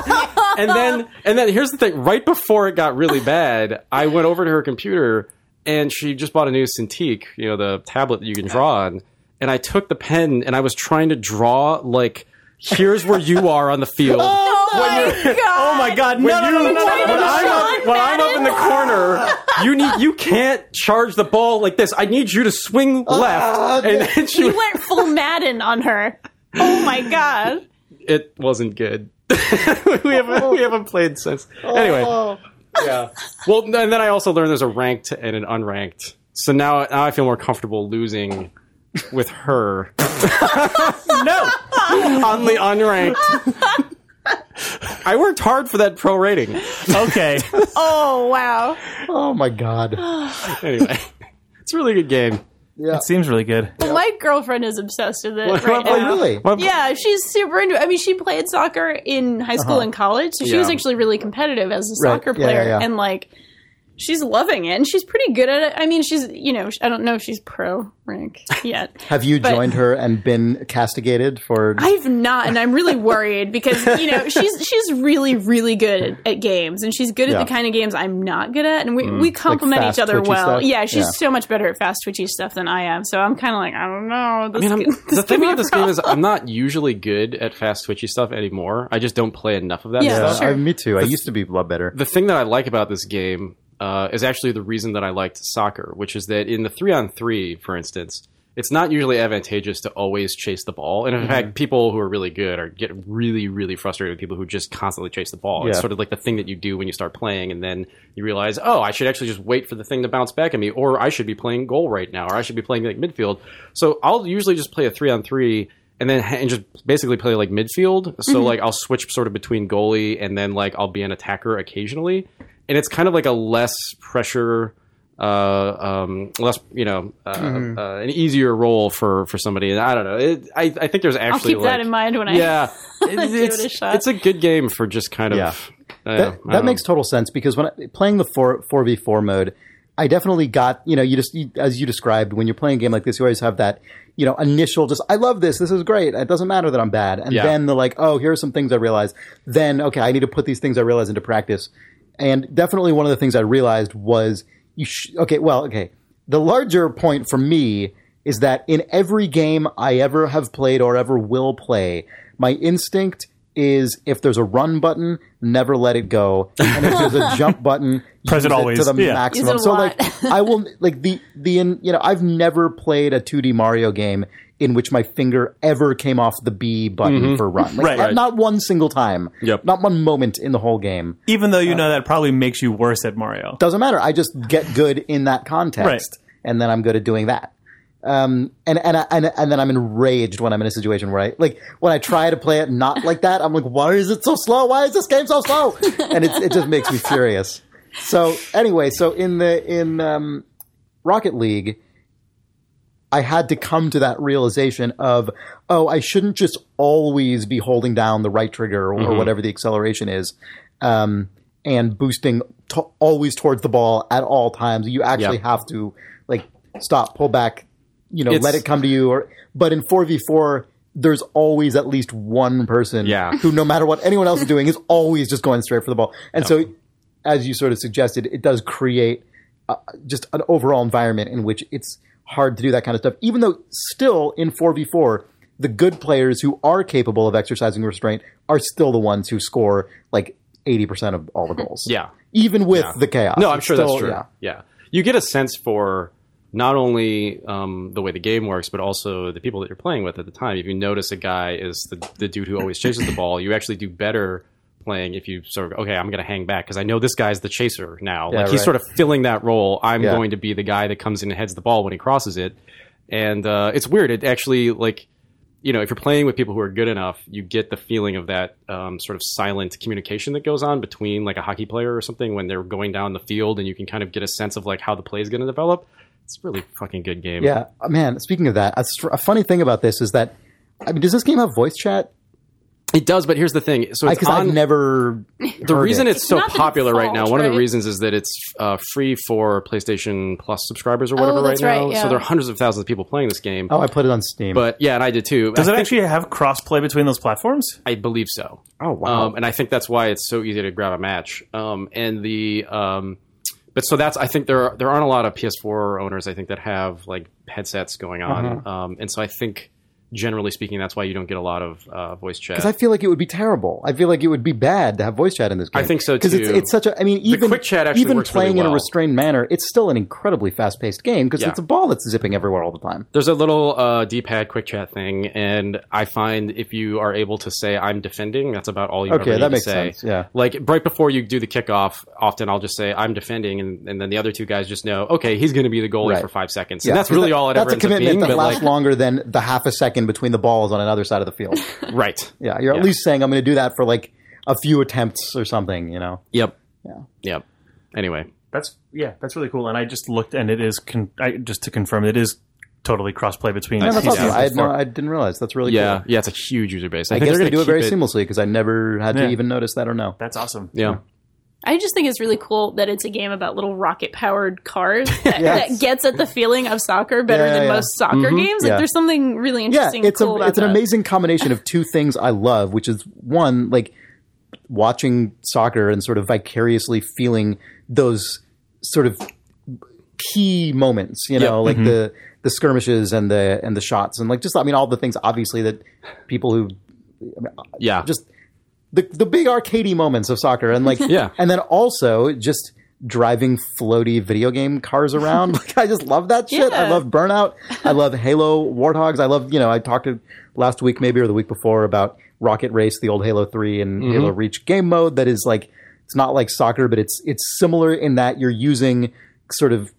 and then, and then here's the thing: right before it got really bad, I went over to her computer and she just bought a new Cintiq, you know, the tablet that you can draw on. And I took the pen and I was trying to draw like, here's where you are on the field. Oh, oh my god! Oh my god! No, no, no, no, no, no, when, no, I'm no. up, when I'm up in the corner, you need you can't charge the ball like this. I need you to swing oh, left, and then she You went full Madden on her. Oh my god! it wasn't good. we haven't we haven't played since. Oh. Anyway, yeah. Well, and then I also learned there's a ranked and an unranked. So now now I feel more comfortable losing with her no. on the unranked. I worked hard for that pro rating. Okay. Oh wow! Oh my god. Anyway, it's a really good game. Yeah. It seems really good. My girlfriend is obsessed with it What- right what- now. really? What- Yeah, she's super into it. I mean, she played soccer in high school uh-huh. and college, so she was actually really competitive as a Right. soccer Yeah, player. yeah, yeah. And like, she's loving it, and she's pretty good at it. I mean, she's you know, I don't know if she's pro rank yet. Have you But- joined her and been castigated for? I've not, and I'm really worried because you know she's she's really really good at, at games, and she's good at Yeah. the kind of games I'm not good at, and we we mm. complement fast each other well. stuff? Yeah, she's Yeah. so much better at fast twitchy stuff than I am, so I'm kind of like I don't know. This I mean, could- this the thing about a this game is. I'm not usually good at fast twitchy stuff anymore. I just don't play enough of that Yeah. stuff. Sure. I- me too. I used to be a lot better. the thing that I like about this game uh, is actually the reason that I liked soccer, which is that in the three on three, for instance, it's not usually advantageous to always chase the ball. And in fact, people who are really good are get really, really frustrated with people who just constantly chase the ball. It's sort of like the thing that you do when you start playing, and then you realize, oh, I should actually just wait for the thing to bounce back at me, or I should be playing goal right now, or I should be playing like midfield. So I'll usually just play a three on three and then and just basically play like midfield. So like I'll switch sort of between goalie and then like I'll be an attacker occasionally, and it's kind of like a less pressure, uh, um, less you know, uh, uh, an easier role for for somebody. And I don't know. It, I I think there's I'll actually keep that in mind when I Yeah, it- give it it's a shot. it's a good game for just kind of. Yeah. uh, That, that don't makes total sense because when I, playing the four four v four mode, I definitely got you know you just you, as you described when you're playing a game like this, you always have that you know initial just I love this, this is great. It doesn't matter that I'm bad, and Yeah. then the like oh here are some things I realize. Then okay, I need to put these things I realize into practice, and definitely one of the things I realized was you sh- okay well okay the larger point for me is that in every game I ever have played or ever will play, my instinct is if there's a run button, never let it go, and if there's a jump button, Press use it always. to the Yeah. maximum. Use it a So like I will like the the in, you know I've never played a 2D Mario game in which my finger ever came off the B button for run. Like, Right. not- Right. Not one single time. Yep. Not one moment in the whole game. Even though you know that probably makes you worse at Mario. Doesn't matter. I just get good in that context, and then I'm good at doing that. Um, and and I- and and then I'm enraged when I'm in a situation where I like when I try to play it not like that. I'm like, why is it so slow? Why is this game so slow? And it it just makes me furious. So anyway, so in the in um, Rocket League, I had to come to that realization of, oh, I shouldn't just always be holding down the right trigger or, or whatever the acceleration is, um, and boosting to- always towards the ball at all times. You actually Yeah. have to like stop, pull back, you know, It's- let it come to you. Or but in four v four. There's always at least one person Yeah. who, no matter what anyone else is doing, is always just going straight for the ball. And so, as you sort of suggested, it does create uh, just an overall environment in which it's hard to do that kind of stuff. Even though still in 4v4, the good players who are capable of exercising restraint are still the ones who score like 80% of all the goals. Yeah. Even with the chaos. No, I'm sure still- that's true. yeah. Yeah. You get a sense for not only um, the way the game works, but also the people that you're playing with at the time. If you notice a guy is the, the dude who always chases the ball, you actually do better playing if you sort of, okay, I'm going to hang back because I know this guy's the chaser now. Yeah, like he's right. sort of filling that role. I'm Yeah. going to be the guy that comes in and heads the ball when he crosses it. And uh, it's weird. It actually, like, you know, if you're playing with people who are good enough, you get the feeling of that um, sort of silent communication that goes on between like a hockey player or something when they're going down the field, and you can kind of get a sense of like how the play is going to develop. It's a really fucking good game. Yeah, man. Speaking of that, a, str- a funny thing about this is that I mean, does this game have voice chat? It does. But here's the thing: so it's Because I've never. the reason it's so not the popular right now, default, one of the reasons is that it's uh, free for PlayStation Plus subscribers or whatever Oh, that's right now. right, yeah. So there are hundreds of thousands of people playing this game. Oh, I put it on Steam. But yeah, and I did too. Does I it think- actually have crossplay between those platforms? I believe so. oh wow. Um, and I think that's why it's so easy to grab a match. Um, and the um, but so that's I think there are, there aren't a lot of PS4 owners I think that have like headsets going on, Uh-huh. um, and so I think generally speaking that's why you don't get a lot of uh, voice chat. Because I feel like it would be terrible. I feel like it would be bad to have voice chat in this game. I think so, too. Because it's, it's such a. I mean, even quick chat actually even works really playing in a restrained manner, it's still an incredibly fast paced game because Yeah. it's a ball that's zipping everywhere all the time. There's a little uh, D-pad quick chat thing, and I find if you are able to say "I'm defending," that's about all you Okay, ever need that to makes say. sense, yeah. like right before you do the kickoff, often I'll just say "I'm defending," and, and then the other two guys just know, okay, he's going to be the goalie Right. for five seconds, Yeah, and that's really that- all it That's ever a ends up commitment being. that lasts like, longer than the half a second between the balls on another side of the field. right? yeah, you're at least saying I'm going to do that for like a few attempts or something. You know. Yep. Yeah. Yep. Anyway, That's yeah, that's really cool. And I just looked, and it is con- I, just to confirm, it is totally crossplay between. Yeah, that's PC awesome. and I had no, I didn't realize. That's really yeah, cool. yeah, it's a huge user base. I, I think guess they're gonna do it very keep seamlessly because I never had Yeah. to even notice that or know. That's awesome. Yeah. I just think it's really cool that it's a game about little rocket powered cars that, Yes. that gets at the feeling of soccer better Yeah, than yeah. most soccer mm-hmm. games. Like Yeah. there's something really interesting. yeah, interesting. it's cool a about it's an that. amazing combination of two things I love, which is one like watching soccer and sort of vicariously feeling those sort of key moments, you know, like mm-hmm. the the skirmishes and the and the shots and like just I mean all the things obviously that people who Yeah. just the the big arcadey moments of soccer and like Yeah. and then also just driving floaty video game cars around. Like i just love that shit. I love burnout. I love halo warthogs. I love you know i talked to last week maybe or the week before about rocket race the old halo 3 and mm-hmm. halo reach game mode that is like it's not like soccer but it's it's similar in that you're using sort of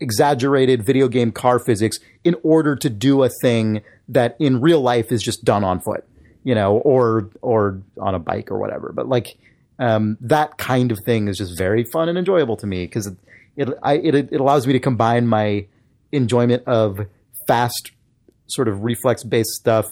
exaggerated video game car physics in order to do a thing that in real life is just done on foot, you know, or or on a bike or whatever. But like um, that kind of thing is just very fun and enjoyable to me because it it, I, it it allows me to combine my enjoyment of fast sort of reflex based stuff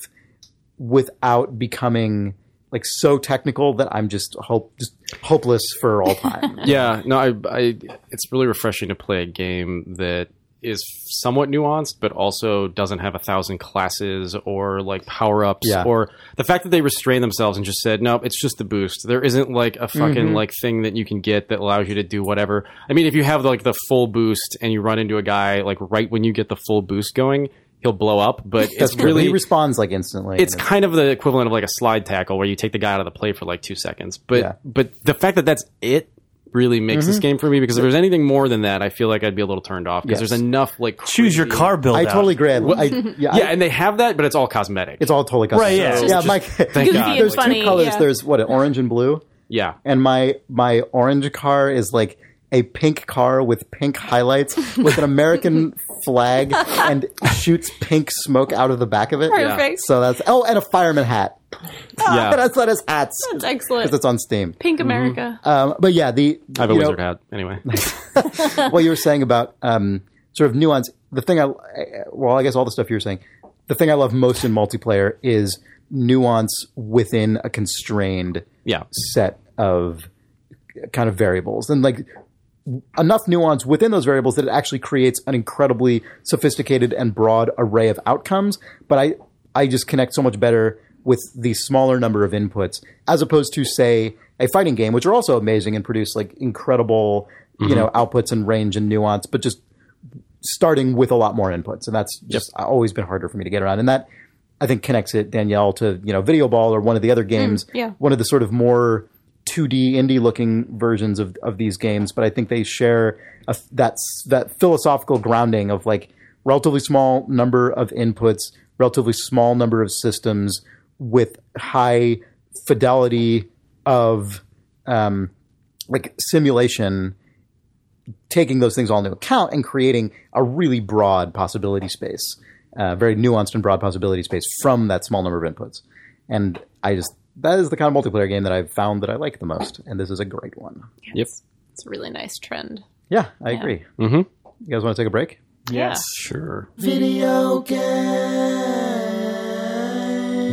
without becoming like so technical that I'm just hope just hopeless for all time. Yeah, no, I, I, it's really refreshing to play a game that is somewhat nuanced, but also doesn't have a thousand classes or like power ups, Yeah. or the fact that they restrain themselves and just said, nope, it's just the boost. There isn't like a fucking Mm-hmm. like thing that you can get that allows you to do whatever. I mean, if you have like the full boost and you run into a guy like right when you get the full boost going, he'll blow up. But it's true. really he responds like instantly. it's kind of the equivalent of like a slide tackle where you take the guy out of the play for like two seconds. But Yeah. but the fact that that's it really makes this mm-hmm. game for me because if there's anything more than that, I feel like I'd be a little turned off because Yes. there's enough like Choose your car build. I out. totally agree. I, I, yeah, Yeah, I- and they have that, but it's all cosmetic. it's all totally custom. Right, yeah. So- It's yeah. just- My, thank God. there's funny, two colors. yeah. There's what orange and blue, yeah. and my my orange car is like a pink car with pink highlights with an American flag and shoots pink smoke out of the back of it. Perfect. So that's oh, and a fireman hat. Yeah. that's what his hats That's excellent. because it's on Steam. Pink America. Um, but yeah, the I have a you know, wizard hat anyway. what you were saying about um, sort of nuance. The thing I, well, I guess all the stuff you were saying. The thing I love most in multiplayer is nuance within a constrained yeah. set of kind of variables, and like enough nuance within those variables that it actually creates an incredibly sophisticated and broad array of outcomes. But I, I just connect so much better with the smaller number of inputs as opposed to say a fighting game, which are also amazing and produce like incredible, you mm-hmm. know, outputs and range and nuance, but just starting with a lot more inputs. And that's just always been harder for me to get around. And that I think connects it, Danielle, to, you know, Videoball or one of the other mm, games. yeah. One of the sort of more 2D indie looking versions of, of these games, but I think they share a, that that philosophical grounding of like relatively small number of inputs, relatively small number of systems with high fidelity of um, like simulation, taking those things all into account and creating a really broad possibility space, uh, very nuanced and broad possibility space from that small number of inputs. And I just that is the kind of multiplayer game that I've found that I like the most, and this is a great one. Yep. It's a really nice trend. Yeah, I agree. Mm-hmm. You guys want to take a break? Yes. Sure.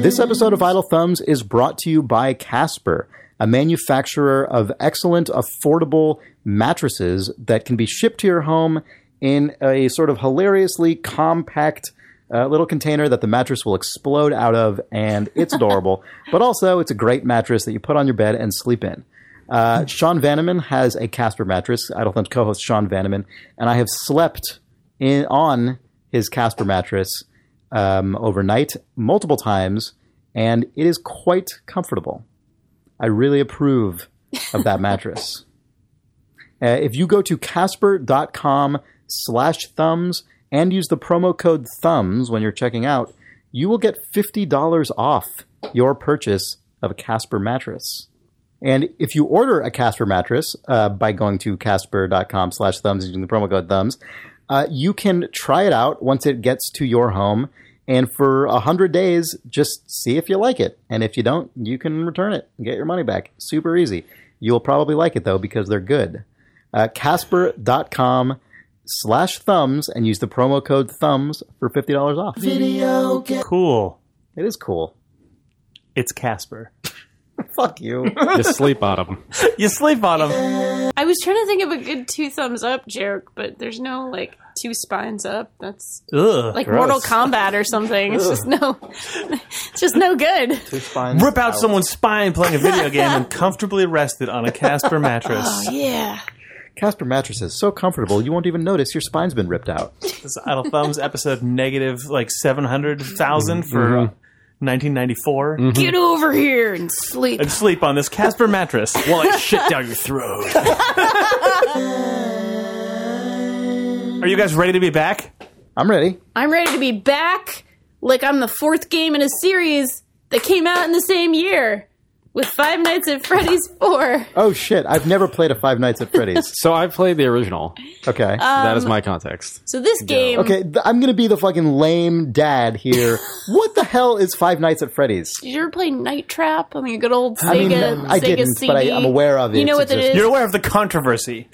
This episode of Idle Thumbs is brought to you by Casper, a manufacturer of excellent, affordable mattresses that can be shipped to your home in a sort of hilariously compact uh, little container that the mattress will explode out of, and it's adorable. but also, it's a great mattress that you put on your bed and sleep in. Uh, Sean Vanaman has a Casper mattress. Idle Thumbs co-host Sean Vanaman, and I have slept in on his Casper mattress um, overnight multiple times, and it is quite comfortable. I really approve of that mattress. Uh, if you go to casper.com slash thumbs and use the promo code thumbs when you're checking out, you will get $50 off your purchase of a Casper mattress. And if you order a Casper mattress uh, by going to casper.com slash thumbs using the promo code thumbs, uh, you can try it out once it gets to your home. And for 100 days, just see if you like it. And if you don't, you can return it and get your money back. Super easy. You'll probably like it, though, because they're good. Uh, Casper.com slash thumbs and use the promo code thumbs for $50 off. Video Cool. It is cool. It's Casper. Fuck you. You sleep on them. You sleep on them. I was trying to think of a good two thumbs up joke, but there's no like two spines up. That's Ugh. like Gross. Mortal Kombat or something. It's just no, it's just no good. Two Spines Rip out someone's spine playing a video game and comfortably rested on a Casper mattress. Oh yeah. Casper mattresses so comfortable you won't even notice your spine's been ripped out. This Idle Thumbs episode negative like 700,000 for uh, 1994. Mm-hmm. Get over here and sleep. And sleep on this Casper mattress while I shit down your throat. Are you guys ready to be back? I'm ready. I'm ready to be back. Like I'm the fourth game in a series that came out in the same year with Five Nights at Freddy's 4. Oh shit, I've never played a Five Nights at Freddy's. So I've played the original. Okay. that is um, my context. So this game, okay, th- I'm gonna be the fucking lame dad here. what the hell is Five Nights at Freddy's? did you ever play Night Trap on the good old Sega, I mean, I Sega didn't, CD? but I- I'm aware of it. You know what it existence. is? You're aware of the controversy.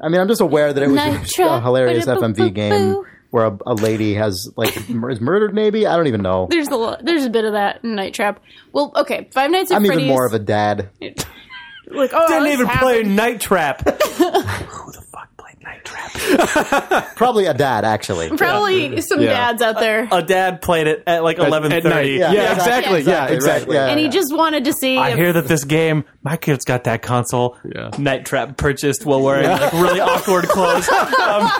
I mean, I'm just aware that it was Night a, Trap, hilarious. FMV game where a, a lady has like mur- is murdered. Maybe I don't even know. There's a lo- there's a bit of that in Night Trap. Well, okay, Five Nights at I'm Freddy's. even more of a dad. like, oh, Didn't this even happened. play Night Trap. Who the fuck played Night Trap? Probably a dad, actually. Probably some Yeah. dads out there, A dad played it at like At- 11:30. at night. Yeah, Yeah, yeah, exactly. exactly, Yeah, right, exactly. yeah. and he just wanted to see. I if- hear that this game, my kid's got that console. Yeah. Night Trap purchased while wearing like really awkward clothes. Um,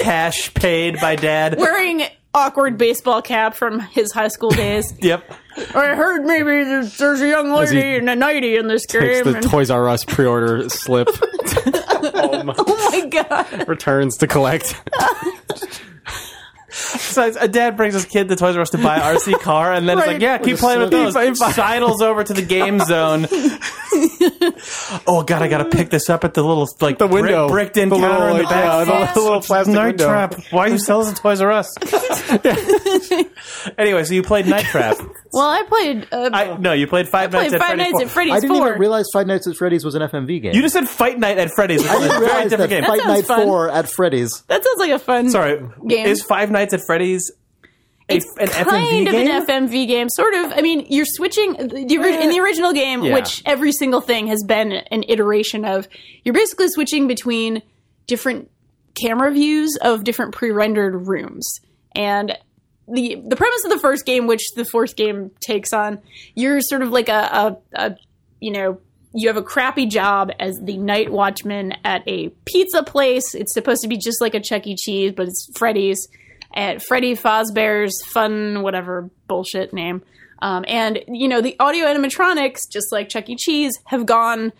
cash paid by dad. wearing awkward baseball cap from his high school days. Yep. I heard maybe there's, there's a young As he lady and a nighty in this Takes game. the and- Toys R Us pre-order slip, Oh, oh my god! returns to collect. So a dad brings his kid to Toys R Us to buy an RC car, and then it's like, yeah, keep playing with those. Sidles over to the game zone. oh god, I gotta pick this up at the little like The window. brick, bricked in The counter little, in the like, back. yeah, the the little plastic Night window. Trap. Why you sell this at Toys R Us? anyway, so you played Night Trap. Well, I played. Uh, I, no, you played Five played Nights at Five Freddy's. Nights at Freddy's I didn't 4. even realize Five Nights at Freddy's was an FMV game. You just said Fight Night at Freddy's. Which I is a didn't very realize different that game. Fight Night fun. 4 at Freddy's. that sounds like a fun. Sorry, Game. is Five Nights at Freddy's a, It's an kind FMV of game? an FMV game, sort of. I mean, you're switching the, in the eh. original game, Yeah. which every single thing has been an iteration of. You're basically switching between different camera views of different pre-rendered rooms, and the the premise of the first game, which the fourth game takes on, you're sort of like a, a, a you know. You have a crappy job as the night watchman at a pizza place. It's supposed to be just like a Chuck E. Cheese, but it's Freddy's at Freddy Fazbear's Fun, whatever bullshit name. Um, and, you know, the audio animatronics, just like Chuck E. Cheese, have gone.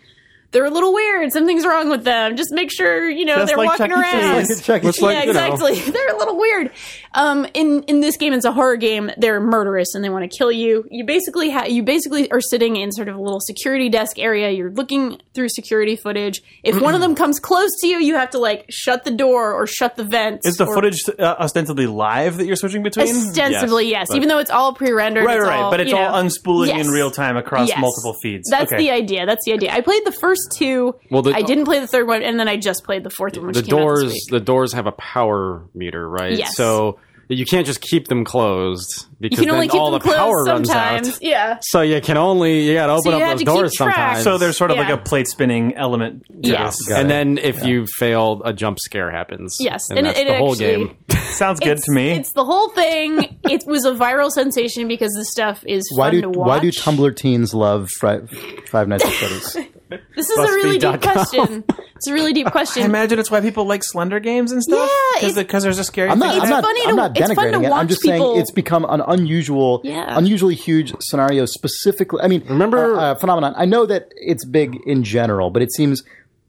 They're a little weird. Something's wrong with them. Just make sure, you know, Just they're like walking Chuck around. Like Chuck yeah, you know. exactly. They're a little weird. Um, in in this game, it's a horror game. They're murderous and they want to kill you. You basically ha- you basically are sitting in sort of a little security desk area. You're looking through security footage. If one of them comes close to you, you have to like shut the door or shut the vents. Is the or- footage uh, ostensibly live that you're switching between? Ostensibly, yes. but- Even though it's all pre-rendered, Right, right, all, but it's all know- unspooling Yes. in real time across Yes. multiple feeds. That's okay. the idea. That's the idea. I played the first two. Well, the- I didn't play the third one, and then I just played the fourth one, which the came out this doors week. the doors have a power meter, right? Yes. So you can't just keep them closed because You can then only keep all them the closed power runs sometimes. out. Yeah. So you can only you got to open you up those doors sometimes. so there's sort of like a plate spinning element. to Yes. and it. then if you fail, a jump scare happens. Yes. and, And that's it- the whole actually- game. Sounds good to me. It's the whole thing. it was a viral sensation because the stuff is Why fun do to watch. why do Tumblr teens love Fri- Five Nights at Freddy's? This is a really deep BuzzFeed.com. question. It's a really deep question. I question. imagine it's why people like Slender games and stuff. Yeah, because there's a scary. I'm not. thing I'm It's not. funny I'm to- not it's fun to denigrating it. I'm just people- saying it's become an unusual, Yeah. unusually huge scenario. Specifically, I mean, Remember- uh, uh, phenomenon. I know that it's big in general, but it seems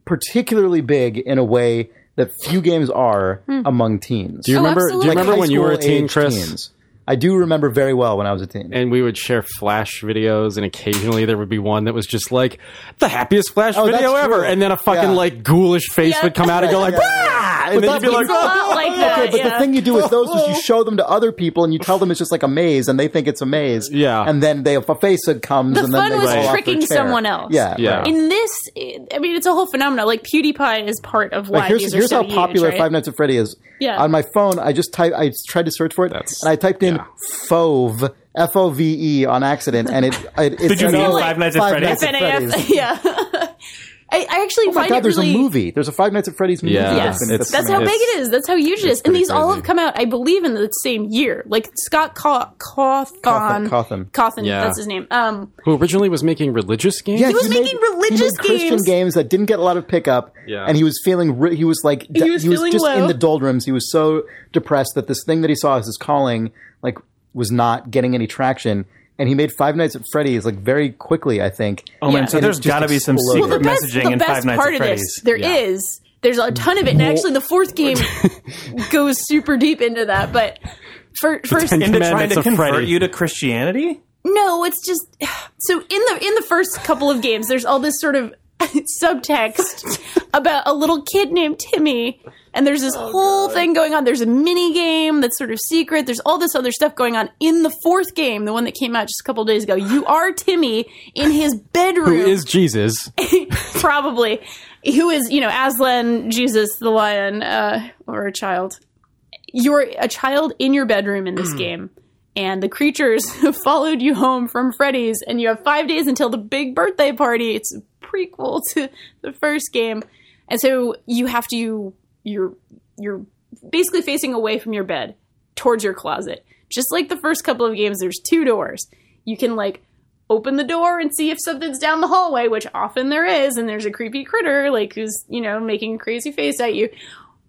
particularly big in a way that few games are among teens. Do you Oh, remember? Do you Like remember high when you were a teen, Chris? teens. I do remember very well when I was a teen. And we would share Flash videos, and occasionally there would be one that was just like the happiest Flash Oh, video ever, true. and then a fucking Yeah. like ghoulish face Yeah. would come out and go like, Yeah, yeah, "Wah!" and then you'd be like, it's a lot like that. Okay, but yeah. the thing you do with those is you show them to other people and you tell them it's just like a maze and they think it's a maze. Yeah. And then they, a face comes The and then fun they was fall off their tricking someone else. Yeah. Yeah. right. in this, I mean, it's a whole phenomenon. Like PewDiePie is part of why Like here's these here's are so how popular huge, right? Five Nights at Freddy is. Yeah. On my phone, I just type. I tried to search for it, That's- and I typed in yeah. Fove F O V E on accident, and it. it, it Did you said, mean Five Nights at Freddy's? Freddy's. Yeah. I, I actually Oh my find god! it There's really. a movie. There's a Five Nights at Freddy's movie. Yeah, Yes, been- it's- that's how big it's- That's how huge it is. And pretty these all have come out, I believe, in the same year. Like Scott Caw- Cawthon, Cawthon- Cawthon. Cawthon, Yeah. that's his name. Um, who originally was making religious games? Yeah, he was made- making religious he made Christian games. games that didn't get a lot of pickup. Yeah. and he was feeling. Re- he was like. He was feeling just low. in the doldrums. He was so depressed that this thing that he saw as his calling, like, was not getting any traction. And he made Five Nights at Freddy's like very quickly. I think. Oh man, Yeah. so And there's it just got to be some secret well, the best, messaging the in best Five Nights part at of Freddy's. this, there is. There's a ton of it, and actually, the fourth game goes super deep into that. But for first, Into trying to convert Freddy. you to Christianity. No, it's just so in the in the first couple of games, there's all this sort of subtext about a little kid named Timmy, and there's this whole thing going on. There's a mini game that's sort of secret. There's all this other stuff going on in the fourth game, the one that came out just a couple days ago. You are Timmy in his bedroom, Who is Jesus? probably who is you know Aslan, Jesus the lion, uh, or a child. You're a child in your bedroom in this game, and the creatures followed you home from Freddy's, and you have five days until the big birthday party. It's a prequel to the first game, and so you have to you're you're basically facing away from your bed towards your closet. Just like the first couple of games, there's two doors. You can like open the door and see if something's down the hallway, which often there is, and there's a creepy critter like who's you know making a crazy face at you,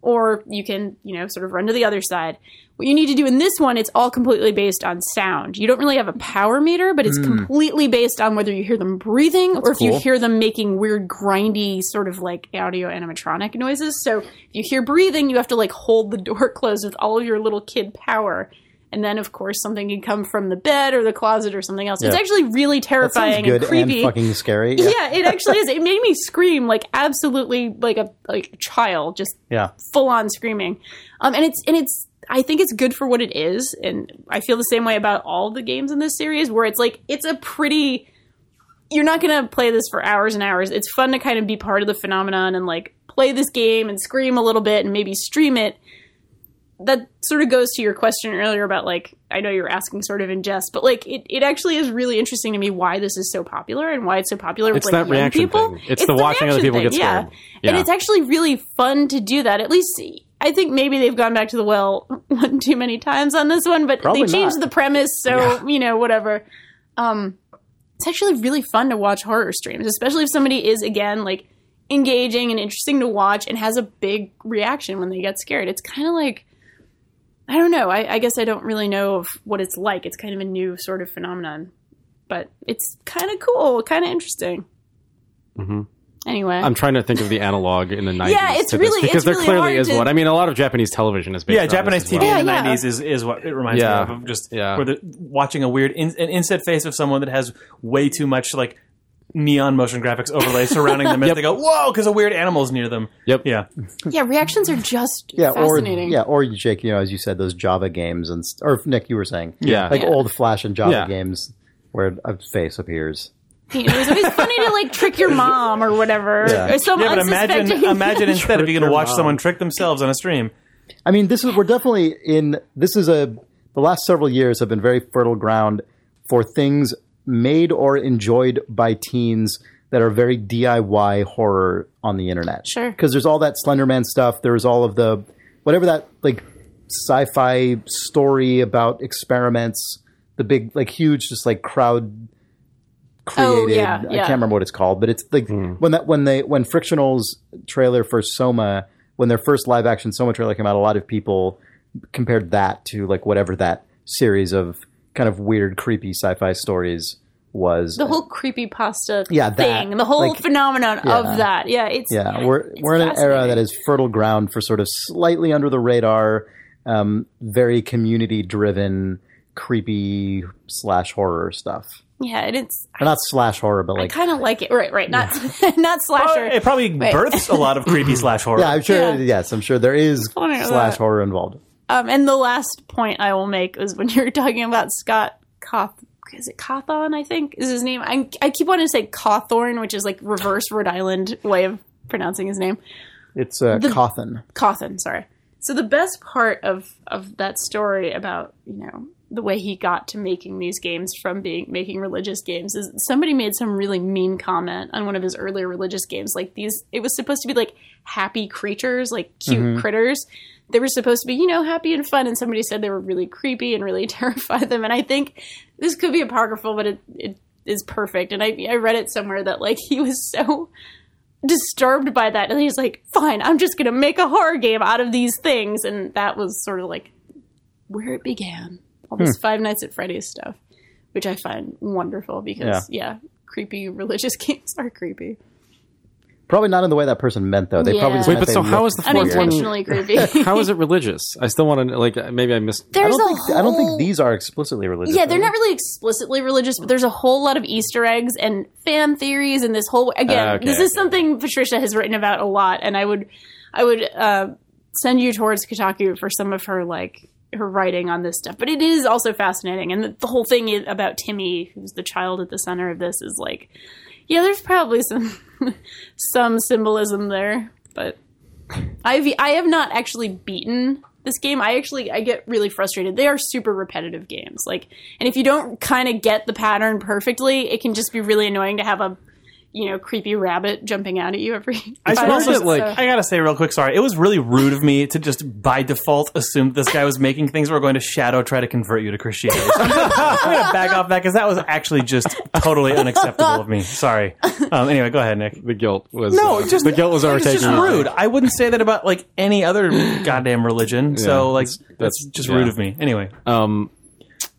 or you can you know sort of run to the other side. What you need to do in this one, it's all completely based on sound. You don't really have a power meter, but it's completely based on whether you hear them breathing or if you hear them making weird grindy sort of like audio animatronic noises. So if you hear breathing, you have to like hold the door closed with all of your little kid power. And then, of course, something can come from the bed or the closet or something else. It's actually really terrifying and creepy. and fucking scary. yeah, it actually is. It made me scream like absolutely like a like a child, just yeah. full on screaming. Um, and it's and it's I think it's good for what it is, and I feel the same way about all the games in this series, where it's like it's a pretty. You're not gonna play this for hours and hours. It's fun to kind of be part of the phenomenon and like play this game and scream a little bit and maybe stream it. That sort of goes to your question earlier about like I know you were asking sort of in jest, but like it, it actually is really interesting to me why this is so popular and why it's so popular with It's like that young reaction people. thing. It's the watching other people get thing, yeah. scared. And it's actually really fun to do that. At least I think maybe they've gone back to the well one too many times on this one, but Probably they changed not. the premise, so you know whatever. Um, it's actually really fun to watch horror streams, especially if somebody is again like engaging and interesting to watch and has a big reaction when they get scared. It's kind of like I don't know. I, I guess I don't really know of what it's like. It's kind of a new sort of phenomenon, but it's kind of cool, kind of interesting. Anyway, I'm trying to think of the analog in the 90s. Yeah, it's to this, really- because it's there really clearly hard is to- one. I mean, a lot of Japanese television is based Yeah, on Japanese this as TV well. in the Yeah, yeah. '90s is, is what it reminds Yeah. me of. of Just Yeah. where the, watching a weird in, an inset face of someone that has way too much like neon motion graphics overlay surrounding them as they go whoa because a weird animal's near them. Yep. Yeah, yeah, reactions are just Yeah, or fascinating. yeah, or you Jake, you know, as you said, those Java games and or Nick, you were saying, Yeah. like Yeah. old Flash and Java Yeah. games where a face appears. You know, it's always funny to like trick your mom or whatever. Yeah. Or some yeah, but imagine imagine instead if you're going to watch mom. someone trick themselves on a stream. I mean, this is we're definitely in. This is a the last several years have been very fertile ground for things made or enjoyed by teens that are very DIY horror on the internet. Sure. because there's all that Slenderman stuff. There's all of the whatever that like sci-fi story about experiments. The big like huge just like crowd Oh, created. yeah, I can't remember what it's called, but it's like when that when they when Frictional's trailer for Soma, when their first live action Soma trailer came out, a lot of people compared that to like whatever that series of kind of weird, creepy sci-fi stories was. the whole creepy pasta Yeah, that. thing, the whole Like, phenomenon yeah. of that. Yeah, it's yeah, we're it's we're in an era that is fertile ground for sort of slightly under the radar, um, very community driven, creepy slash horror stuff. Yeah, and it's Or not slash horror, but I like kind of like it. Right, right, not not slasher. it probably Wait. births a lot of creepy slash horror. yeah, I'm sure. Yeah. Yes, I'm sure there is slash that- horror involved. Um, and the last point I will make is when you were talking about Scott Coth. Is it Cawthon? I think is his name. I, I keep wanting to say Cawthorn, which is like reverse Rhode Island way of pronouncing his name. It's uh, Cawthon. Cawthon, sorry. So the best part of of that story about you know the way he got to making these games from being making religious games is somebody made some really mean comment on one of his earlier religious games. Like these, it was supposed to be like happy creatures, like cute mm-hmm. critters. They were supposed to be you know happy and fun, and somebody said they were really creepy and really terrified them. And I think this could be apocryphal, but it it is perfect. And I I read it somewhere that like he was so disturbed by that and he's like fine i'm just gonna make a horror game out of these things and that was sort of like where it began all this five nights at freddy's stuff which i find wonderful because yeah, creepy religious games are creepy Probably not in the way that person meant, though. They probably Yeah. just Wait, but so how looked the fourth one? unintentionally creepy How is it religious? I still want to like maybe I missed. I there's don't a think whole I don't think these are explicitly religious. yeah they're though. not really explicitly religious but there's a whole lot of easter eggs and fan theories and this whole again Ah, okay, this is something patricia has written about a lot and i would i would uh, send you towards kotaku for some of her like her writing on this stuff but it is also fascinating and the, the whole thing about timmy who's the child at the center of this is like yeah there's probably some some symbolism there but I've I have not actually beaten this game. I actually I get really frustrated. They are super repetitive games. Like and if you don't kind of get the pattern perfectly, it can just be really annoying to have a you know, creepy rabbit jumping out at you every I five suppose minutes. like, So- I gotta say real quick, sorry. It was really rude of me to just by default assume this guy was making things We're going to shadow try to convert you to Christianity. So I'm, gonna, I'm gonna back off that because that was actually just totally unacceptable of me. Sorry. Um, anyway, go ahead, Nick. The guilt was No, uh, just the guilt was It's overtaking. just rude. I wouldn't say that about like any other goddamn religion. so like that's- that's, that's- just yeah. rude of me. Anyway, Um,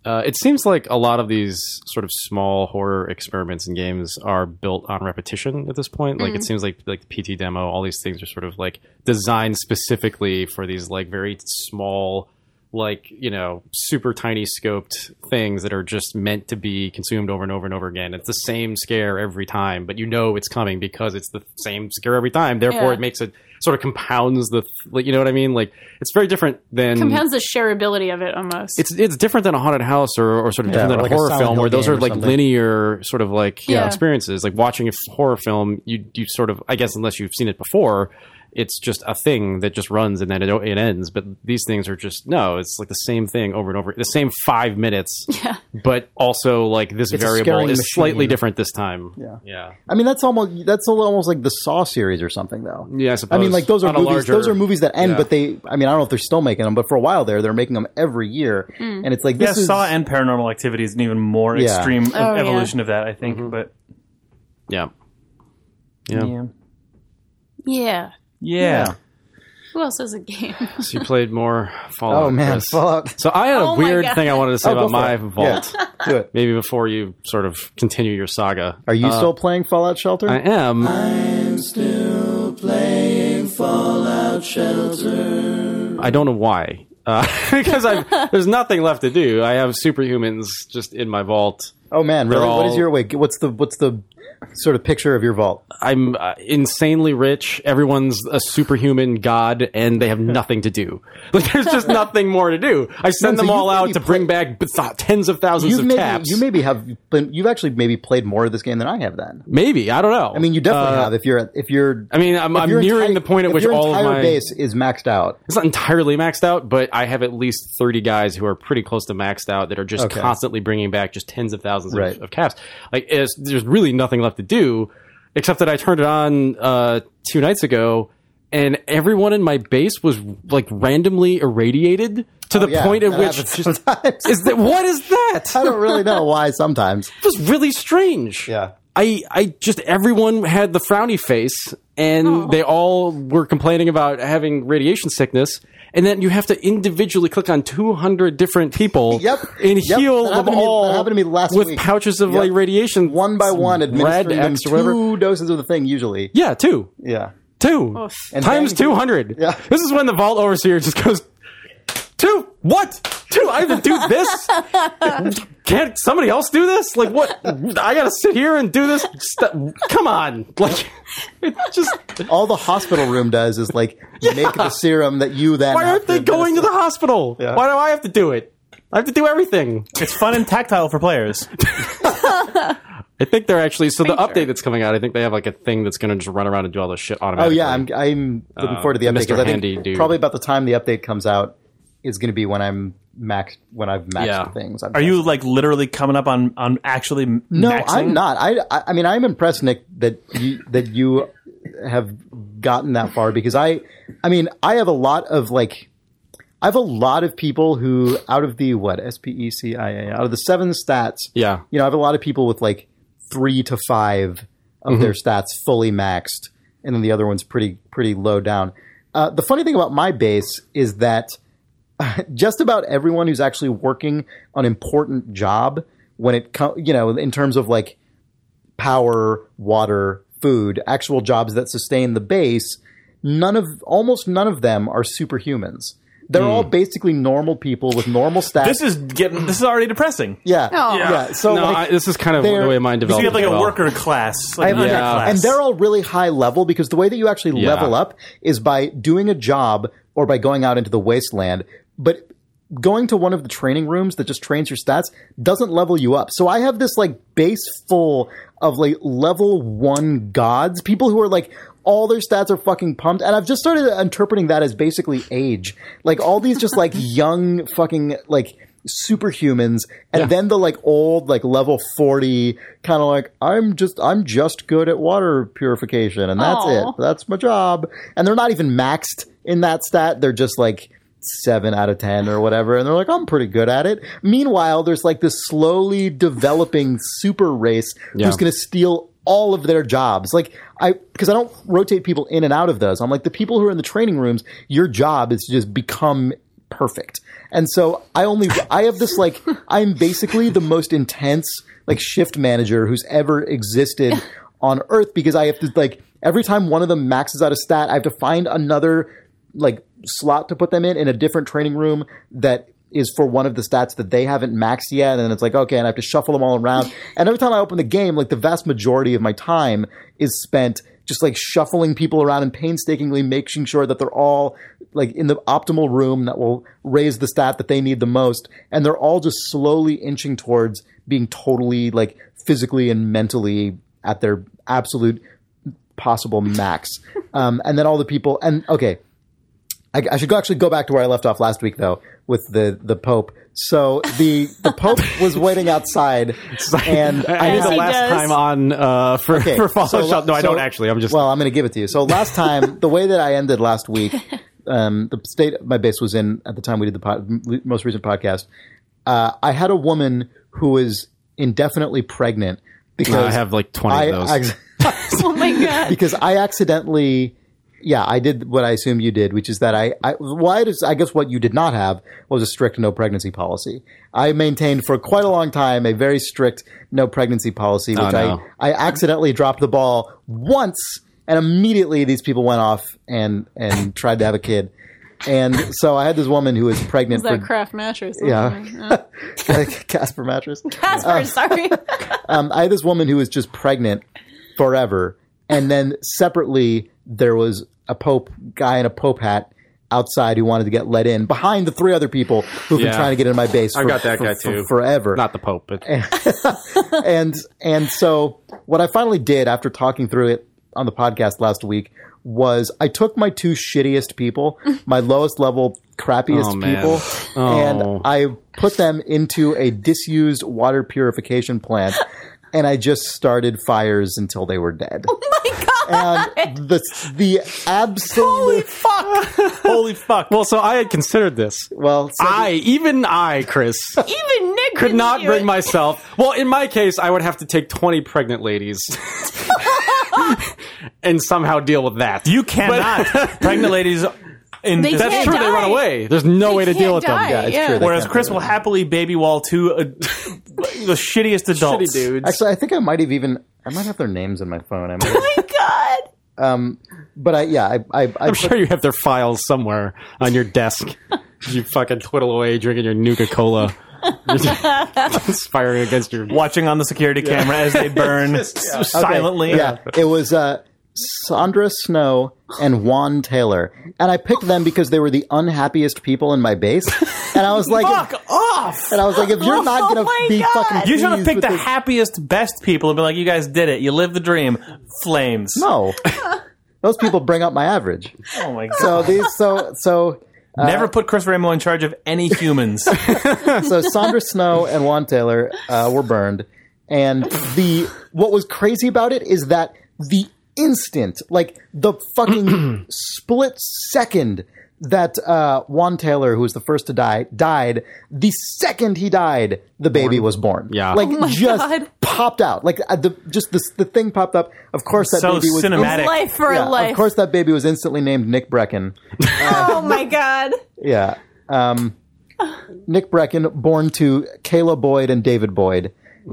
uh, it seems like a lot of these sort of small horror experiments and games are built on repetition at this point. Like it seems like like the PT demo, all these things are sort of like designed specifically for these like very small, like you know, super tiny scoped things that are just meant to be consumed over and over and over again. It's the same scare every time, but you know it's coming because it's the same scare every time. Therefore, Yeah. it makes it sort of compounds the, like, you know what I mean? Like it's very different than compounds the shareability of it almost. it's it's different than a haunted house or, or sort of Yeah, different than like a a horror Silent film where those are like something. linear sort of like Yeah. experiences. Like watching a horror film, you you sort of I guess unless you've seen it before, it's just a thing that just runs and then it, it ends. But these things are just no, it's like the same thing over and over, the same five minutes. Yeah. But also like this It's variable is machine. slightly different this time. Yeah. yeah, I mean, that's almost that's almost like the Saw series or something, though. yeah. I I mean, like those are movies. larger- those are movies that end, yeah. but they. I mean, I don't know if they're still making them, but for a while there, they're making them every year, Hmm. and it's like yeah, this is Saw and Paranormal Activity is an even more Yeah. extreme Oh, yeah. evolution of that. I think, Mm-hmm. but yeah, yeah. yeah, yeah. Yeah. Who else has a game? So you played more Fallout. Oh man, Chris. Fallout. So I had a Oh weird thing I wanted to say Oh, about my for it. vault. Yeah, do it. maybe before you sort of continue your saga. Are you still playing Fallout Shelter? I am. I'm still playing Fallout Shelter. I don't know why. Uh, because I've, there's nothing left to do. I have superhumans just in my vault. oh man, really? They're what is your wait? What's the what's the sort of picture of your vault? I'm uh, insanely rich. Everyone's a superhuman god, and they have nothing to do. Like there's just nothing more to do. I send No, so them all out to bring played- back th- tens of thousands You've of maybe caps. you maybe have been, you've actually maybe played more of this game than I have. Then maybe I don't know. I mean, you definitely Uh, have. If you're if you're I mean, I'm, I'm nearing entire- the point at which all of my base is maxed out. it's not entirely maxed out, but I have at least 30 guys who are pretty close to maxed out that are just Okay. constantly bringing back just tens of thousands Right. of, of caps. Like, there's really nothing left to do except that I turned it on uh, two nights ago and everyone in my base was like randomly irradiated to the Oh, Yeah, point at which just, is that what is that? I don't really know why sometimes. It was really strange. Yeah. I, I just everyone had the frowny face and they all were complaining about having radiation sickness and then you have to individually click on 200 different people Yep. and Yep. heal That them happened to me- all that happened to me last with week. pouches of Yep. like radiation One by one, administering them X whatever. two doses of the thing usually. yeah two Yeah. two And times 200 Yeah. this is when the vault overseer just goes two what two i have to do this can't somebody else do this like what i gotta sit here and do this St- come on like it just All the hospital room does is like make the serum that you then. Why aren't they to going to the hospital? Yeah. Why do I have to do it? I have to do everything. It's fun and tactile for players. I think they're actually so the Stranger. update that's coming out. I think they have like a thing that's going to just run around and do all this shit automatically. Oh yeah, I'm I'm looking forward to the Uh, update Mr. because I Handy think dude. probably about the time the update comes out is going to be when I'm max when I've maxed Yeah. things. I'm Are you like literally coming up on on actually No, maxing? I'm not. I, I I mean I'm impressed, Nick, that you that you have gotten that far because I I mean I have a lot of like I have a lot of people who out of the what S P E C I A out of the seven stats, Yeah. you know I have a lot of people with like three to five of their stats fully maxed, and then the other one's pretty pretty low down. Uh, the funny thing about my base is that just about everyone who's actually working an important job when it comes, you know, in terms of like power, water, food, actual jobs that sustain the base, none of almost none of them are superhumans. They're all hmm. basically normal people with normal stats. This is getting. This is already depressing. yeah, Oh. yeah. So no, like, I, this is kind of the way mine So developed. you have like as a worker class, like have- Yeah. class. and they're all really high level because the way that you actually Yeah. level up is by doing a job or by going out into the wasteland. But going to one of the training rooms that just trains your stats doesn't level you up. So I have this like base full of like level one gods, people who are like all their stats are fucking pumped. And I've just started interpreting that as basically age. Like all these just like young fucking like superhumans and Yeah. then the like old like level 40 kind of like i'm just i'm just good at water purification and that's Aw. it that's my job and they're not even maxed in that stat they're just like 7 out of 10 or whatever and they're like i'm pretty good at it meanwhile there's like this slowly developing super race Yeah. who's going to steal all of their jobs like i because i don't rotate people in and out of those i'm like the people who are in the training rooms your job is to just become perfect. And so I only I have this like I'm basically the most intense like shift manager who's ever existed on earth because I have to like every time one of them maxes out a stat, I have to find another like slot to put them in in a different training room that is for one of the stats that they haven't maxed yet and it's like okay and I have to shuffle them all around. And every time I open the game like the vast majority of my time is spent just like shuffling people around and painstakingly making sure that they're all like in the optimal room that will raise the stat that they need the most and they're all just slowly inching towards being totally like physically and mentally at their absolute possible max. Um, and then all the people and okay I, I should go actually go back to where I left off last week though with the the Pope. So the the Pope was waiting outside, and I Yes, the last does. time on uh, for Okay, for follow so- shop. No, I don't actually. I'm just well, I'm going to give it to you. So last time, the way that I ended last week, um, the state my base was in at the time we did the pod, most recent podcast. Uh, I had a woman who was indefinitely pregnant because I have like 20 I, of those. I- Oh my god. because I accidentally, yeah, I did what I assume you did, which is that I, I, why does, I guess what you did not have was a strict no pregnancy policy. I maintained for quite a long time a very strict no pregnancy policy, which Oh, no. I, I accidentally dropped the ball once and immediately these people went off and, and tried to have a kid. And so I had this woman who was pregnant Is that for craft mattress? Yeah. Casper mattress. Casper, sorry. Um, I had this woman who was just pregnant forever, and then separately there was a pope guy in a pope hat outside who wanted to get let in behind the three other people who've been trying to get in my base. I got that for- guy for- too. forever. not the Pope, but and and so what I finally did after talking through it on the podcast last week was I took my two shittiest people, my lowest level crappiest Oh, people, Oh. and I put them into a disused water purification plant. And I just started fires until they were dead. oh my god. And the the absolute holy fuck! Holy fuck! Well, so I had considered this. well, so I, even I, Chris, Even Nick could couldn't not bring it. myself. Well, in my case, I would have to take 20 pregnant ladies and somehow deal with that. you cannot. Pregnant ladies. In They this- That's can't true. They run away. There's no way to deal with can't them. die. yeah, it's Yeah. true. they Whereas Chris will happily baby wall two uh, the shittiest Shitty adults. dudes. Actually, I think I might have even I might have their names in my phone. I might have- Oh my god. but I yeah I I, I I'm sure you have their files somewhere on your desk. you fucking twiddle away drinking your Nuka Cola, conspiring against your. Watching on the security camera as they burn s- Okay, silently. Yeah, it was uh, Sandra Snow and Juan Taylor, and I picked them because they were the unhappiest people in my base. And I was like, Fuck off! and I was like, if you're not Oh gonna my be God. fucking, You should have picked the this- happiest, best people and be like, "You guys did it. You lived the dream." Flames. No, those people bring up my average. Oh my god. So these, so so. Never put Chris Remo in charge of any humans. so Sandra Snow and Juan Taylor uh, were burned, and the what was crazy about it is that the instant, like the fucking split second that uh, Juan Taylor, who was the first to die, died, the second he died, the baby was born. Yeah. like Oh just God. popped out. Like uh, the just the the thing popped up. Of course, that so baby was cinematic. Life for Yeah, a life. of course, that baby was instantly named Nick Breckon. Oh my god. Yeah. Um, Nick Breckon, born to Kayla Boyd and David Boyd.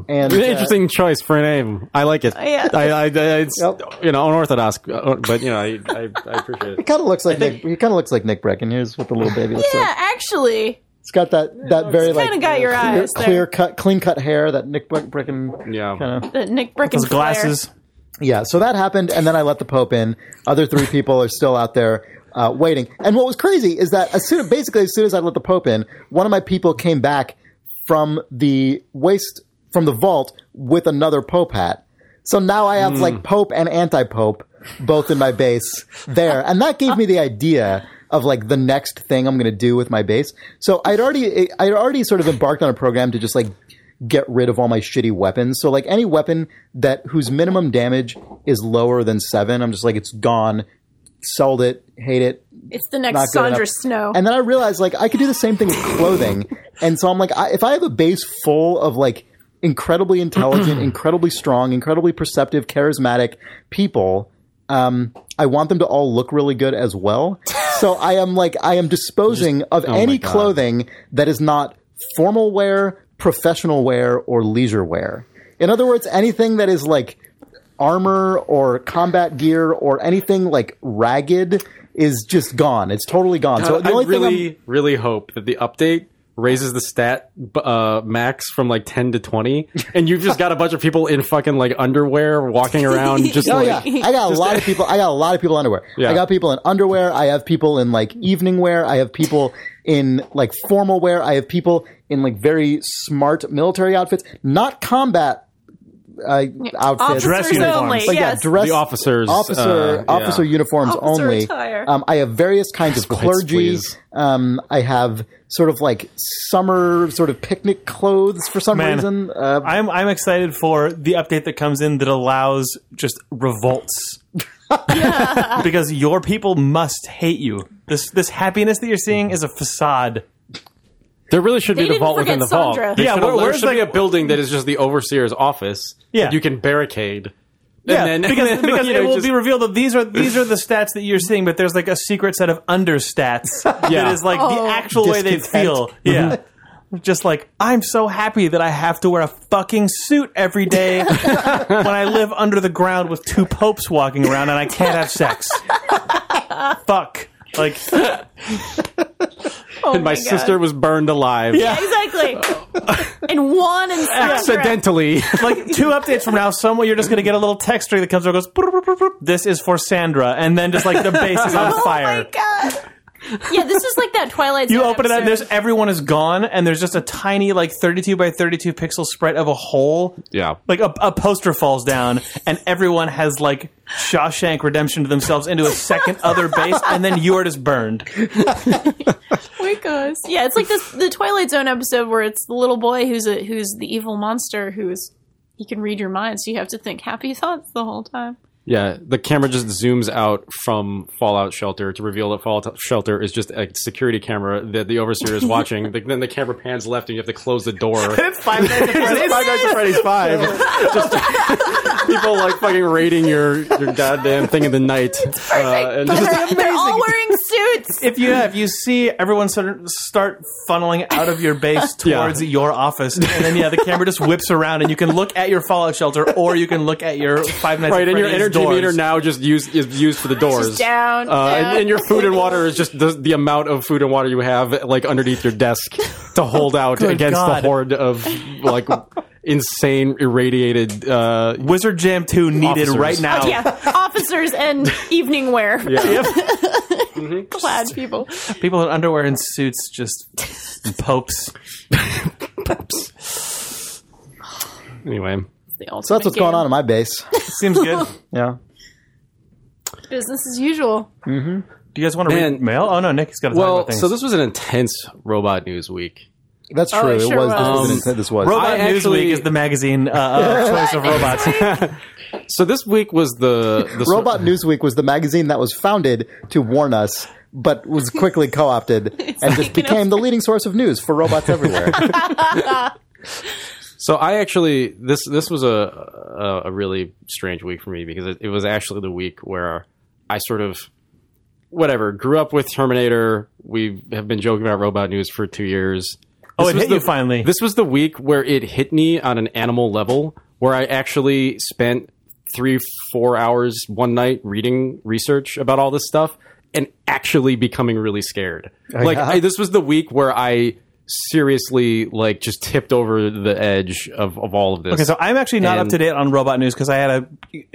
And An uh, interesting choice for a name. I like it. Yeah. I, I, I it's Yep. you know unorthodox, uh, but you know I, I, I appreciate it. It kind of looks like Nick. He kind of looks like Nick Breckon. Here's what the little baby looks Yeah, like. actually. It's got that that very like kinda got your clear, eyes there. clear cut, clean cut hair that Nick Bre- Breckon. Yeah. Kind of. The Nick Breckon Those glasses. Yeah. So that happened, and then I let the Pope in. Other three people are still out there. Uh, waiting, and what was crazy is that as soon, basically, as soon as I let the Pope in, one of my people came back from the waste from the vault with another Pope hat. So now I have like hmm. Pope and anti-Pope both in my base there, and that gave me the idea of like the next thing I'm going to do with my base. So I'd already I'd already sort of embarked on a program to just like get rid of all my shitty weapons. So like any weapon that whose minimum damage is lower than seven, I'm just like it's gone. Sold it, hate it, It's the next not good Sandra enough. Snow. And then I realized like I could do the same thing with clothing. and so I'm like, I, if I have a base full of like incredibly intelligent, incredibly strong, incredibly perceptive, charismatic people, um, I want them to all look really good as well. So I am like, I am disposing of oh any clothing that is not formal wear, professional wear, or leisure wear. In other words, anything that is like armor or combat gear or anything like ragged is just gone. It's totally gone. So the I only thing I'm- really, really hope that the update raises the stat uh, max from like 10 to 20 and you've just got a bunch of people in fucking like underwear walking around just Oh like yeah, I got a lot of people. I got a lot of people in underwear. Yeah. I got people in underwear. I have people in like evening wear. I have people in like formal wear. I have people in like very smart military outfits, not combat uh, outfits. Dress Officers uniforms. only. But yeah, yes. dress The officers, officer, uh, yeah. officer uniforms Officer only. attire. Um, I have various kinds of Splits, clergy. Um, I have sort of like summer sort of picnic clothes for some Man. reason. Uh, I'm I'm excited for the update that comes in that allows just revolts. because your people must hate you. This this happiness that you're seeing is a facade. There really should They be the didn't vault within forget the vault Sandra. There Yeah, should, where- there where's, should be a like- building that is just the overseer's office Yeah. that you can barricade Yeah, and then, because, and then, because you it know, will just- be revealed that these are these are the stats that you're seeing, but there's like a secret set of understats Yeah. that is like Oh. the actual way they Discontent. feel. Yeah. Mm-hmm. Just like I'm so happy that I have to wear a fucking suit every day when I live under the ground with two popes walking around and I can't have sex. Fuck. Like Oh and my my sister was burned alive yeah. Exactly. and one and accidentally like two updates from now, somewhere you're just going to get a little text string that comes over, goes, "Boop, boop, boop, boop. "This is for Sandra," and then just like the base is on Oh fire. my god. Yeah, this is like that Twilight You Zone open it up, and episode. there's everyone is gone, and there's just a tiny like 32 by 32 pixel sprite of a hole. yeah Like a, a poster falls down, and everyone has like Shawshank Redemption to themselves into a second other base, and then you are just burned. my gosh. Yeah, it's like this the Twilight Zone episode where it's the little boy who's a who's the evil monster who's he can read your mind, so you have to think happy thoughts the whole time. Yeah, the camera just zooms out from Fallout Shelter to reveal that Fallout Shelter is just a security camera that the overseer is watching. The- then the camera pans left, and you have to close the door. It's Five Nights at Freddy's. Five Nights at Freddy's Five. just people like fucking raiding your your goddamn thing in the night. Uh, and just- They're, they're all wearing suits. if you yeah, if you see everyone sort of start funneling out of your base Yeah. towards your office, and then yeah, the camera just whips around, and you can look at your Fallout shelter, or you can look at your Five Nights right, and your energy doors. meter now just used is used for the doors. down, uh, down. And, and your food and water is just the, the amount of food and water you have like underneath your desk to hold out Good against God. the horde of like insane irradiated. Uh, Wizard Jam Two needed Officers. right now. yeah, officers and evening wear yeah. clad people. People in underwear and suits, just popes. popes. Anyway, So that's what's game. going on in my base. Seems good. Yeah. Business as usual. Do you guys want to read mail? Oh no, Nick's got to talk well, about things. so this was an intense robot news week. That's Oh, true. it it sure was. This was, was. this was. Robot actually- Newsweek is the magazine uh, of choice of robots. So this week was the the sort- Robot Newsweek was the magazine that was founded to warn us, but was quickly co-opted and just became the leading source of news for robots everywhere. So I actually this this was a a, a really strange week for me because it, it was actually the week where I sort of whatever grew up with Terminator. We have been joking about robot news for two years. Oh, This it was hit the- you finally. This was the week where it hit me on an animal level, where I actually spent three four hours one night reading research about all this stuff and actually becoming really scared. like yeah? I, this was the week where I seriously like just tipped over the edge of, of all of this. Okay, so I'm actually not up to date on robot news because I had a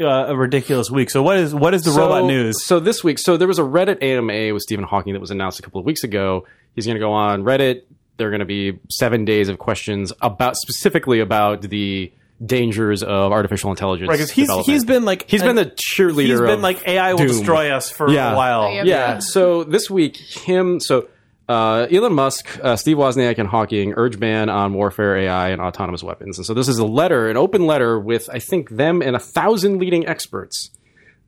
uh, a ridiculous week. So what is what is the So- robot news? So this week, so there was a Reddit AMA with Stephen Hawking that was announced a couple of weeks ago. He's going to go on Reddit. There are going to be seven days of questions about specifically about the dangers of artificial intelligence. Right, because he's development. he's been like he's been the cheerleader. he's been of like AI will doom. destroy us for Yeah. a while. Yeah. Yeah. So this week, him. So uh, Elon Musk, uh, Steve Wozniak, and Hawking urge ban on warfare, AI, and autonomous weapons. And so this is a letter, an open letter with I think them and a thousand leading experts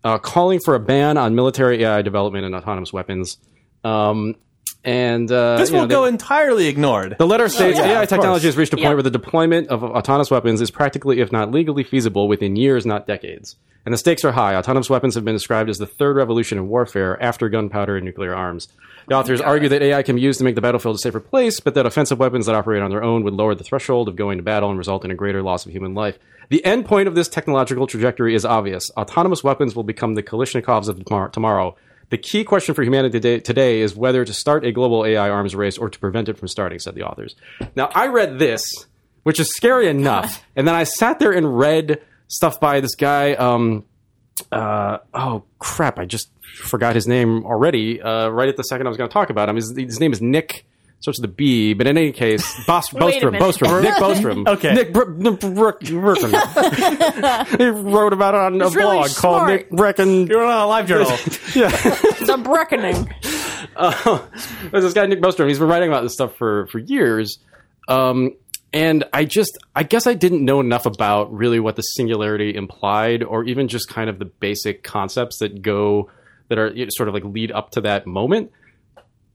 uh, calling for a ban on military AI development and autonomous weapons. Um, and uh, This you know, will they- go entirely ignored. the letter states yeah, AI technology course. has reached a point Yeah. where the deployment of autonomous weapons is practically, if not legally feasible, within years, not decades. And the stakes are high. Autonomous weapons have been described as the third revolution in warfare after gunpowder and nuclear arms. The authors argue that AI can be used to make the battlefield a safer place, but that offensive weapons that operate on their own would lower the threshold of going to battle and result in a greater loss of human life. The end point of this technological trajectory is obvious. Autonomous weapons will become the Kalashnikovs of tomor- tomorrow. The key question for humanity today, today is whether to start a global AI arms race or to prevent it from starting, said the authors. Now, I read this, which is scary enough, and then I sat there and read stuff by this guy. Um, uh, oh crap! I just forgot his name already. Uh, right at the second I was going to talk about him, his, his name is Nick. Starts with a B, but in any case, Bos- Wait Bostrom. Bostrom, Nick Bostrom. Okay. Nick Br- Br- Br- Br- he wrote about it on a He's really blog called smart. Nick Breckon. You're on a live journal. Yeah, the Breckening. There's this guy Nick Bostrom. He's been writing about this stuff for for years, um, and I just I guess I didn't know enough about really what the singularity implied, or even just kind of the basic concepts that go that are you know, sort of like lead up to that moment.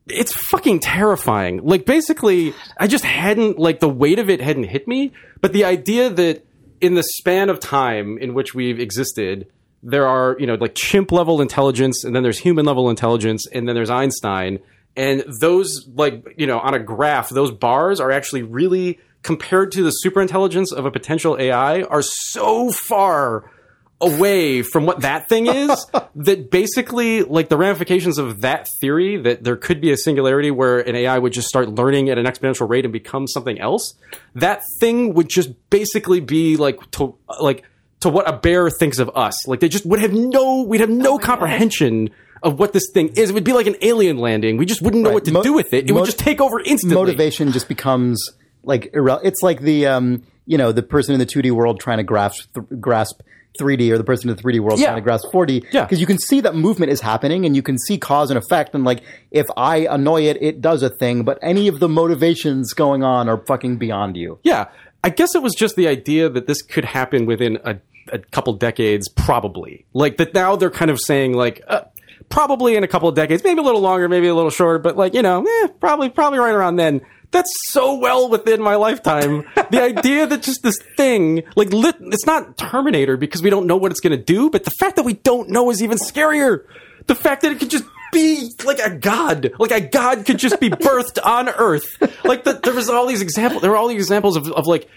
It's fucking terrifying. Like basically, I just hadn't like the weight of it hadn't hit me, but the idea that in the span of time in which we've existed, there are you know like chimp level intelligence, and then there's human level intelligence, and then there's Einstein, and those like you know on a graph, those bars are actually really compared to the superintelligence of a potential AI are so far away from what that thing is that basically like the ramifications of that theory that there could be a singularity where an AI would just start learning at an exponential rate and become something else that thing would just basically be like to like to what a bear thinks of us. Like they just would have no we'd have no comprehension of what this thing is. It would be like an alien landing. We just wouldn't know what to Mo- do with it. It would just take over instantly. Motivation just becomes like irre- it's like the um you know the person in the 2D world trying to grasp th- grasp 3D or the person in the 3D world Yeah. trying to grasp 4D Yeah. because you can see that movement is happening and you can see cause and effect and like if I annoy it it does a thing but any of the motivations going on are fucking beyond you. Yeah, I guess it was just the idea that this could happen within a a couple decades, probably. Like that now they're kind of saying like. Uh, Probably in a couple of decades, maybe a little longer, maybe a little shorter, but like you know, eh, probably probably right around then. That's so well within my lifetime. the idea that just this thing, like, lit, it's not Terminator because we don't know what it's going to do, but the fact that we don't know is even scarier. The fact that it could just be like a god, like a god could just be birthed on Earth. Like the, there was all these examples. There were all these examples of, of like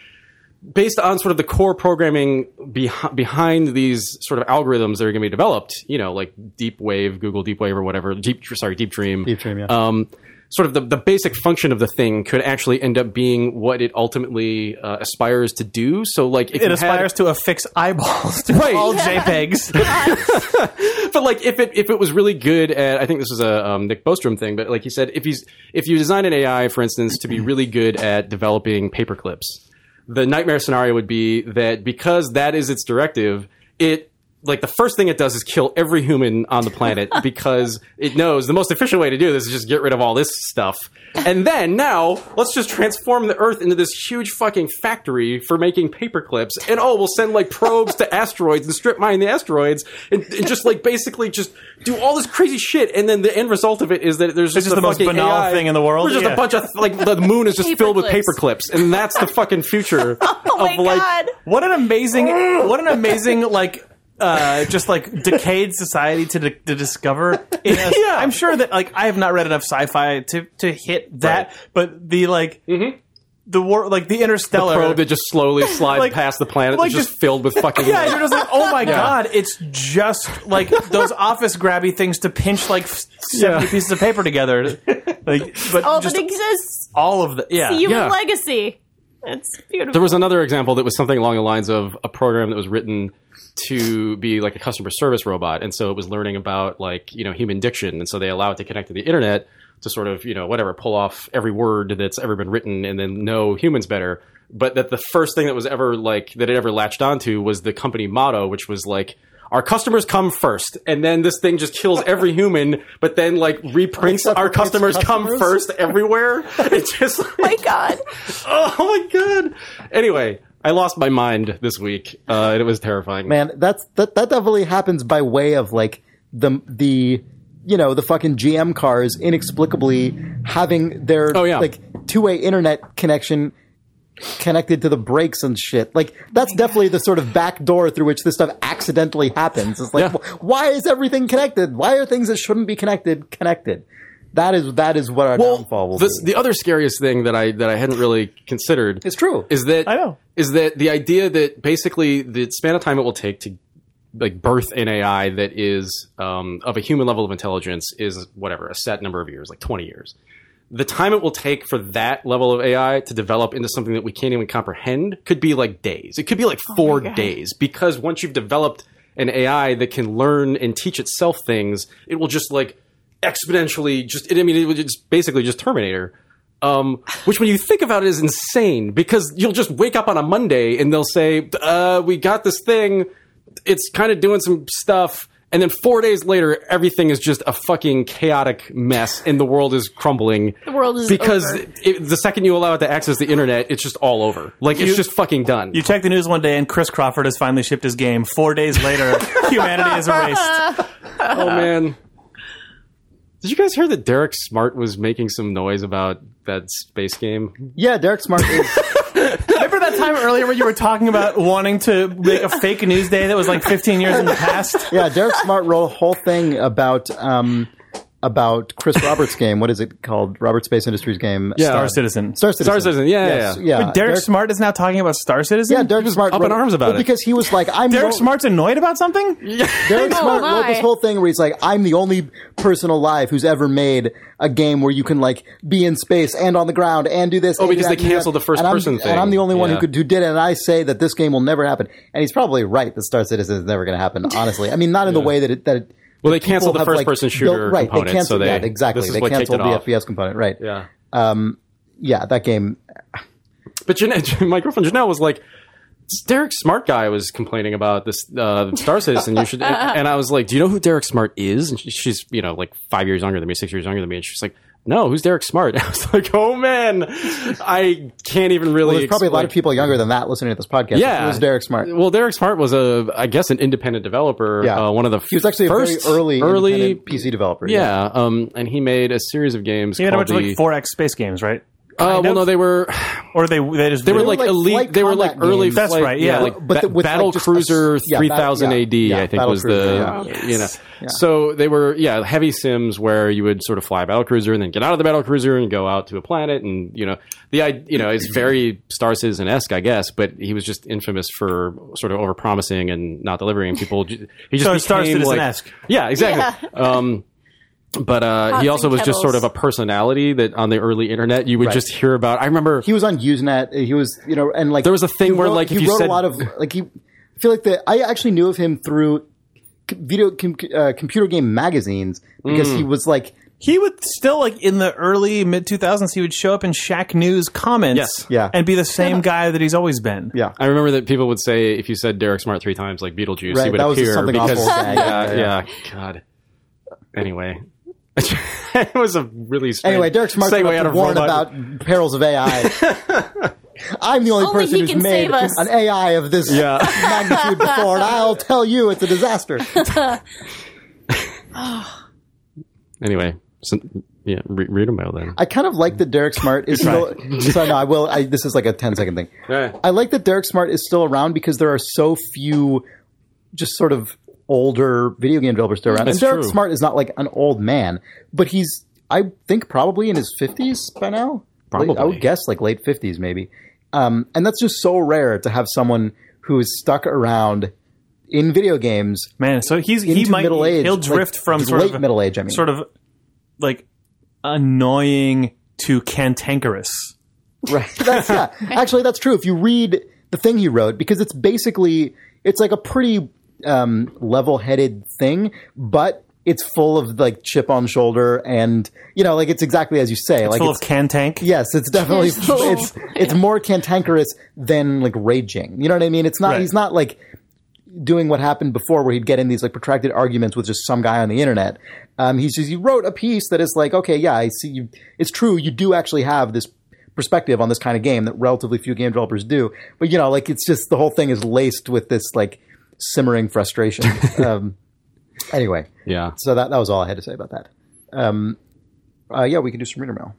based on sort of the core programming behi- behind these sort of algorithms that are going to be developed. You know, like Deep Wave, Google Deep Wave, or whatever. Deep, sorry, Deep Dream. Deep Dream, yeah. Um, sort of the, the basic function of the thing could actually end up being what it ultimately uh, aspires to do. So, like, if It aspires had, to affix eyeballs to Right. all JPEGs. but like if it if it was really good at I think this was a um, Nick Bostrom thing, but like he said, if he's if you design an AI, for instance, to be really good at developing paper clips, the nightmare scenario would be that because that is its directive, it like the first thing it does is kill every human on the planet because it knows the most efficient way to do this is just get rid of all this stuff. And then now let's just transform the Earth into this huge fucking factory for making paper clips. And oh, we'll send like probes to asteroids and strip mine the asteroids and, and just like basically just do all this crazy shit. And then the end result of it is that there's just, just a the most fucking banal AI thing in the world. We're just Yeah. a bunch of like the moon is just Paper filled with clips. paper clips, and that's the fucking future Oh my of like god. What an amazing, what an amazing like. Uh, just like decayed society to, di- to discover. In Yeah. I'm sure that like I have not read enough sci-fi to to hit that, Right. but the like the war like the interstellar probe that just slowly slides Like- past the planet like just, just- filled with fucking Yeah, you're just like, oh my god, it's just like those office grabby things to pinch like seventy Yeah. pieces of paper together. Like, but All just that exists. all of the yeah. Human Yeah. legacy. It's beautiful. There was another example that was something along the lines of a program that was written to be like a customer service robot, and so it was learning about like you know human diction, and so they allow it to connect to the internet to sort of you know whatever pull off every word that's ever been written and then know humans better. But that the first thing that was ever like that it ever latched onto was the company motto, which was like. Our customers come first, and then this thing just kills every human. But then, like, reprints our its customers, come first everywhere. It's just like, my god. Oh my god. Anyway, I lost my mind this week. Uh, and it was terrifying. man that's that that definitely happens by way of like the the you know the fucking gm cars inexplicably having their Oh, yeah. like two-way internet connection connected to the brakes and shit like that's definitely the sort of back door through which this stuff accidentally happens it's like Yeah. wh- why is everything connected why are things that shouldn't be connected connected that is that is what our downfall will this, be the other scariest thing that I that I hadn't really considered it's true is that I know. is that the idea that basically the span of time it will take to like birth an AI that is um, of a human level of intelligence is whatever a set number of years, like twenty years. The time it will take for that level of AI to develop into something that we can't even comprehend could be like days. It could be like four days because once you've developed an AI that can learn and teach itself things, it will just like exponentially just. I mean, it would just basically just Terminator. Um, which, when you think about it, is insane because you'll just wake up on a Monday and they'll say, uh, "We got this thing. It's kind of doing some stuff." And then four days later, everything is just a fucking chaotic mess, and the world is crumbling. The world is because over. It, the second you allow it to access the internet, it's just all over. Like it's just fucking done. You check the news one day and Chris Crawford has finally shipped his game. Four days later, humanity is erased. oh man. Did you guys hear that Derek Smart was making some noise about that space game? yeah derek smart is Remember that time earlier where you were talking about wanting to make a fake news day that was like 15 years in the past? yeah, Derek Smart wrote a whole thing about um, about Chris Roberts' game. What is it called? Roberts Space Industries game. Yeah. Star Citizen. Star Citizen. Star Citizen, yeah, yeah, Yes, yeah. yeah. Derek, Smart is now talking about Star Citizen? Yeah, Derek Smart up in arms about well, it. because he was like, "I'm Derek the- Smart's annoyed about something? Derek Oh, Smart wrote this whole thing where he's like, "I'm the only person alive who's ever made a game where you can like be in space and on the ground and do this." Oh, because that they and that." canceled the first person thing. and I'm the only one who could who did it. And I say that this game will never happen. And he's probably right that Star Citizen is never going to happen. Honestly, I mean, not in the way that it that. It, Well, they canceled the like, first-person shooter right, component, They canceled, so they- yeah, exactly. They canceled the off. FPS component, right? Yeah. Yeah, that game. But Janelle, my girlfriend Janelle was like, Derek Smart guy was complaining about this uh, Star Citizen. You should." And, and I was like, "Do you know who Derek Smart is?" And she, she's you know like five years younger than me, six years younger than me. And she's like, no, who's Derek Smart? I was like, oh man, I can't even really. Well, there's probably a lot of people younger than that listening to this podcast. Yeah, it was Derek Smart. Well, Derek Smart was a, I guess, an independent developer. Yeah. uh, one of the He was actually first a very early, early PC developer. Yeah, um, and he made a series of games. He had a called bunch of the, like four X space games, right? Uh, well, of. no, they were Or they they just they were were like, like elite. They were like early. games. That's right, yeah. like But the- ba- with, like, Battle just a- Cruiser yeah, three bat- thousand yeah, AD. yeah, I think Battle was Cruiser, the yeah. you know. So they were yeah heavy sims where you would sort of fly a battle cruiser and then get out of the battle cruiser and go out to a planet and you know the i you know it's very Star Citizen esque I guess, but he was just infamous for sort of over promising and not delivering. People he just So became Star like Citizen-esque. yeah exactly. Um, but uh, he also and was just sort of a personality that on the early internet you would Right. just hear about. I remember he was on Usenet. He was, you know, and like There was a thing where, wrote- like, if he you wrote said- a lot of like he. I feel like that. I actually knew of him through video com- uh, computer game magazines because Mm. he was like He would still like in the early mid 2000s. He would show up in Shack News comments, Yes. Yeah. and be the same guy that he's always been. yeah. I remember that people would say if you said Derek Smart three times, like Beetlejuice, Right, he would that was appear something because awful yeah, Yeah, yeah, yeah. God. Anyway, it was a really strange Anyway, Derek Smart segue about out of warn robot- about perils of AI. I'm the only, Only person who's made an AI of this Yeah. magnitude before, and I'll tell you it's a disaster. Anyway, so, yeah, re- read them out then. I kind of like that Derek Smart is still. so no, I will. I, this is like a 10 second thing. Yeah. I like that Derek Smart is still around because there are so few, just sort of older video game developers still around. That's and Derek true. Smart is not like an old man, but he's I think probably in his 50s by now. Probably. I would guess like late 50s maybe. Um, and that's just so rare to have someone who is stuck around in video games Man, so he's he might middle age. he'll drift like, from sort late of middle age. I mean, sort of like annoying to cantankerous. Right. That's, yeah. Actually, that's true. If you read the thing he wrote, because it's basically it's like a pretty um, level-headed thing, but it's full of like chip on shoulder, and you know, like it's exactly as you say. like Full it's, of cantank. yes, it's definitely it's it's more cantankerous than like raging. You know what I mean? It's not. Right. He's not like doing what happened before where he'd get in these like protracted arguments with just some guy on the internet. Um, he's just, he wrote a piece that is like, okay, yeah, I see you. It's true. You do actually have this perspective on this kind of game that relatively few game developers do. But you know, like it's just the whole thing is laced with this like simmering frustration. um, anyway, Yeah. so that, that was all I had to say about that. Um, uh, yeah, we can do some reader mail.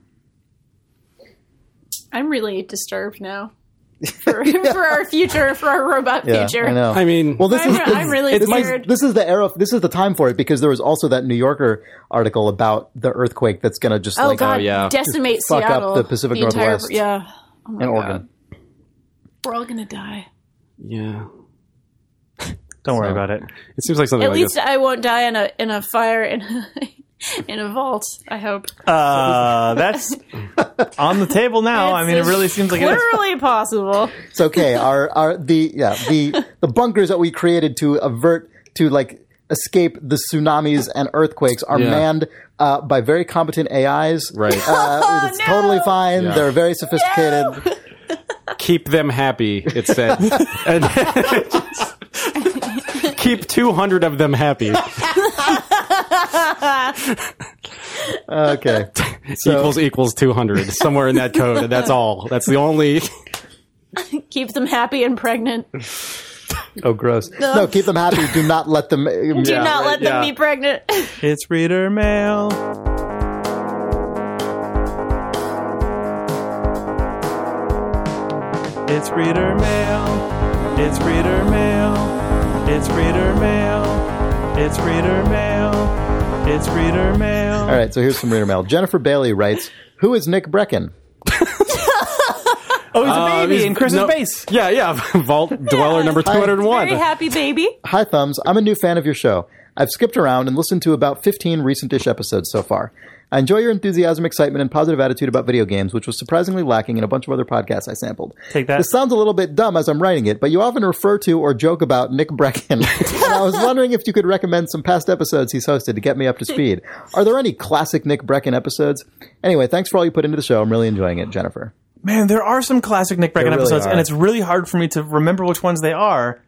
I'm really disturbed now for, for our future, for our robot Yeah, future. I know. I mean, Well, this I'm, is I'm really it's my- scared. this is the era. This is the time for it because there was also that New Yorker article about the earthquake that's going to just oh like God, yeah. decimate Just fuck up Seattle, the Pacific entire- Northwest. yeah, oh my in God. Oregon. we're all gonna die. yeah. Don't worry So- about it. It seems like something At like least this. I won't die in a in a fire in a, in a vault. I hope. Uh, that's on the table now. I mean, it really seems like it is. literally possible. It's okay. our our the yeah the the bunkers that we created to avert to like escape the tsunamis and earthquakes are Yeah. manned uh, by very competent AIs. Right. Uh, it's no. totally fine. Yeah. They're very sophisticated. Keep them happy, it said. And keep 200 of them happy. Okay. So- equals equals 200. Somewhere in that code. And that's all. That's the only. Keep them happy and pregnant. Oh, gross. No, keep them happy. Do not let them. Do Yeah, not right, let them yeah. be pregnant. It's reader mail. It's reader mail. It's reader mail. It's reader mail. It's reader mail. It's reader mail. All right. So here's some reader mail. Jennifer Bailey writes, "Who is Nick Breckon?" Oh, he's a Uh, baby he's- in Chris's no- base. Yeah, yeah. Vault Dweller number 201. Very happy baby. Hi, Thumbs. I'm a new fan of your show. I've skipped around and listened to about 15 recent-ish episodes so far. I enjoy your enthusiasm, excitement, and positive attitude about video games, which was surprisingly lacking in a bunch of other podcasts I sampled. Take that. This sounds a little bit dumb as I'm writing it, but you often refer to or joke about Nick Breckon. and I was wondering if you could recommend some past episodes he's hosted to get me up to speed. Are there any classic Nick Breckon episodes? Anyway, thanks for all you put into the show. I'm really enjoying it, Jennifer. Man, there are some classic Nick Breckon really episodes, are. and it's really hard for me to remember which ones they are.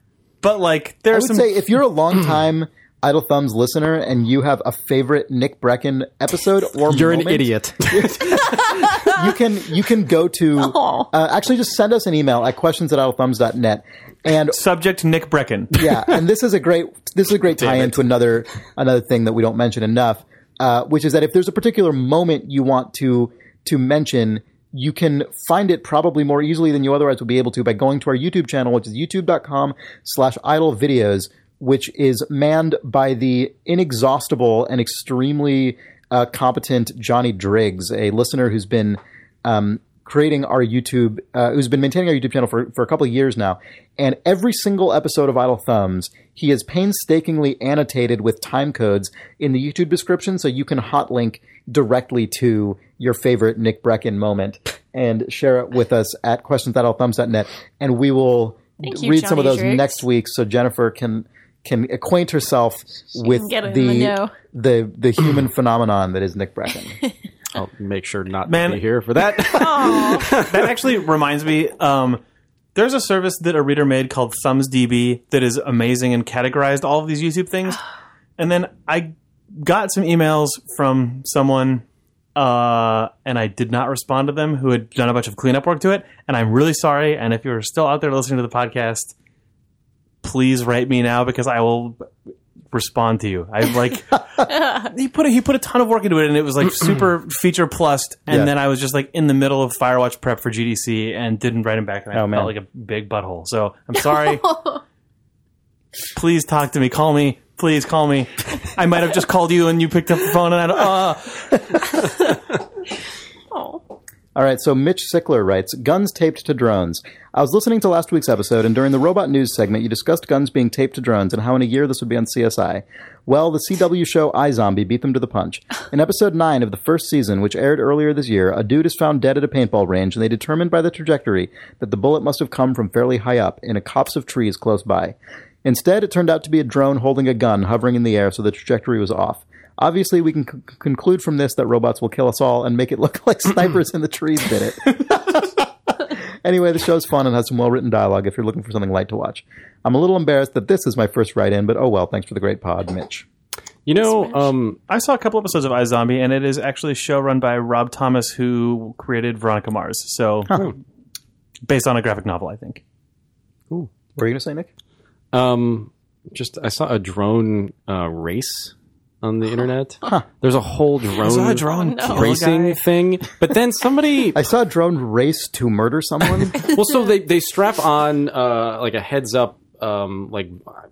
But like, I there's would some. say if you're a long time Idle Thumbs listener and you have a favorite Nick Breckon episode or You're an idiot. you can you can go to uh, actually just send us an email at questions at idlethumbs.net and Subject Nick Breckon. yeah, and this is a great this is a great tie-in to another another thing that we don't mention enough, uh, which is that if there's a particular moment you want to to mention, you can find it probably more easily than you otherwise would be able to by going to our YouTube channel, which is youtube.com slash idle videos, which is manned by the inexhaustible and extremely uh, competent Johnny Driggs, a listener who's been um, creating our YouTube, uh, who's been maintaining our YouTube channel for, for a couple of years now. And every single episode of Idle Thumbs, he has painstakingly annotated with time codes in the YouTube description so you can hot link directly to your favorite Nick Breckon moment and share it with us at questions.idlethumbs.net. And we will Thank you, read some of those Driggs. next week so Jennifer can can acquaint herself with can get in the, the the the human phenomenon that is Nick Breckon. I'll make sure not Man. to be here for that. that actually reminds me. Um, there's a service that a reader made called ThumbsDB that is amazing and categorized all of these YouTube things. And then I got some emails from someone, uh, and I did not respond to them who had done a bunch of cleanup work to it. And I'm really sorry. And if you're still out there listening to the podcast, please write me now because I will respond to you. I like he put a, he put a ton of work into it and it was like super feature plussed and Yeah. then I was just like in the middle of Firewatch prep for GDC and didn't write him back and I Oh, man. felt like a big butthole. So I'm sorry. please talk to me. Call me. Please call me. I might have just called you and you picked up the phone and I uh Oh. All right, so Mitch Sickler writes Guns taped to drones. I was listening to last week's episode, and during the robot news segment, you discussed guns being taped to drones and how in a year this would be on CSI. Well, the CW show iZombie beat them to the punch. In episode 9 of the first season, which aired earlier this year, a dude is found dead at a paintball range, and they determined by the trajectory that the bullet must have come from fairly high up in a copse of trees close by. Instead, it turned out to be a drone holding a gun hovering in the air, so the trajectory was off. Obviously, we can c- conclude from this that robots will kill us all and make it look like snipers in the trees did it. anyway, the show's fun and has some well written dialogue if you're looking for something light to watch. I'm a little embarrassed that this is my first write in, but oh well, thanks for the great pod, Mitch. you know, um, I saw a couple episodes of iZombie and it is actually a show run by Rob Thomas who created Veronica Mars. So based on a graphic novel, I think. What were you going to say, Nick? um, just I saw a drone uh, race on the internet. There's a whole drone, a drone no. racing guy. thing, but then somebody I saw a drone race to murder someone. well, so they they strap on uh, like a heads up, um, like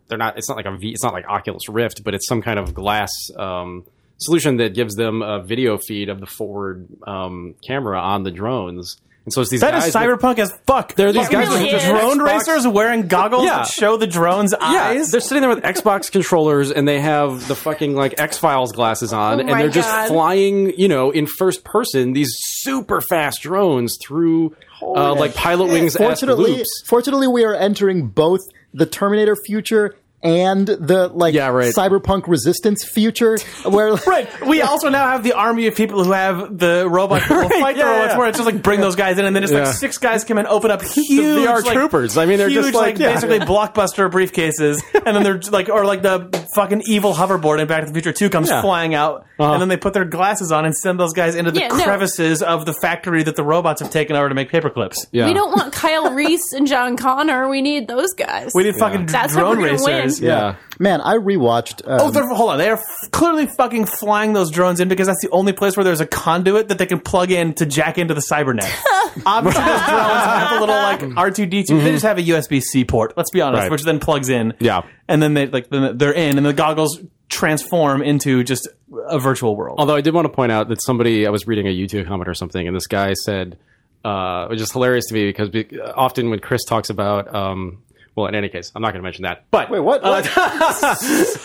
they're not. It's not like a V. It's not like Oculus Rift, but it's some kind of glass um, solution that gives them a video feed of the forward um, camera on the drones. And so it's these That guys. is with- cyberpunk as fuck. There are these It guys really with is. drone Xbox- racers wearing goggles Yeah. that show the drone's eyes. yeah, eyes. they're sitting there with Xbox controllers and they have the fucking like X Files glasses on, Oh and they're just flying, you know, in first person these super fast drones through uh, like pilot wings. fortunately, loops. fortunately, we are entering both the Terminator future and the like Yeah, right. cyberpunk resistance future, where Right. We also now have the army of people who have the robot who will fight the robots yeah. where it's just like bring those guys in and then it's Yeah. like six guys come and open up huge VR like, troopers. I mean, they're huge, just like- yeah. basically blockbuster briefcases and then they're like or like the fucking evil hoverboard in Back to the Future 2 comes Yeah. flying out and uh-huh. then they put their glasses on and send those guys into the Yeah, no. crevices of the factory that the robots have taken over to make paper clips. Yeah. We don't want Kyle Reese and John Connor. We need those guys. We need fucking That's how drone we're gonna racers. win. Yeah. man, I rewatched. Um, Oh, they're, hold on. They are f- clearly fucking flying those drones in because that's the only place where there's a conduit that they can plug in to jack into the cybernet. Obviously, those drones have a little like R two D two. They just have a USB C port. Let's be honest, Right. which then plugs in. Yeah. and then they like then they're in, and the goggles transform into just a virtual world. Although I did want to point out that somebody I was reading a YouTube comment or something, and this guy said, uh, which is hilarious to me because be, often when Chris talks about, um, well, in any case, I'm not going to mention that. But wait, what? what? Uh,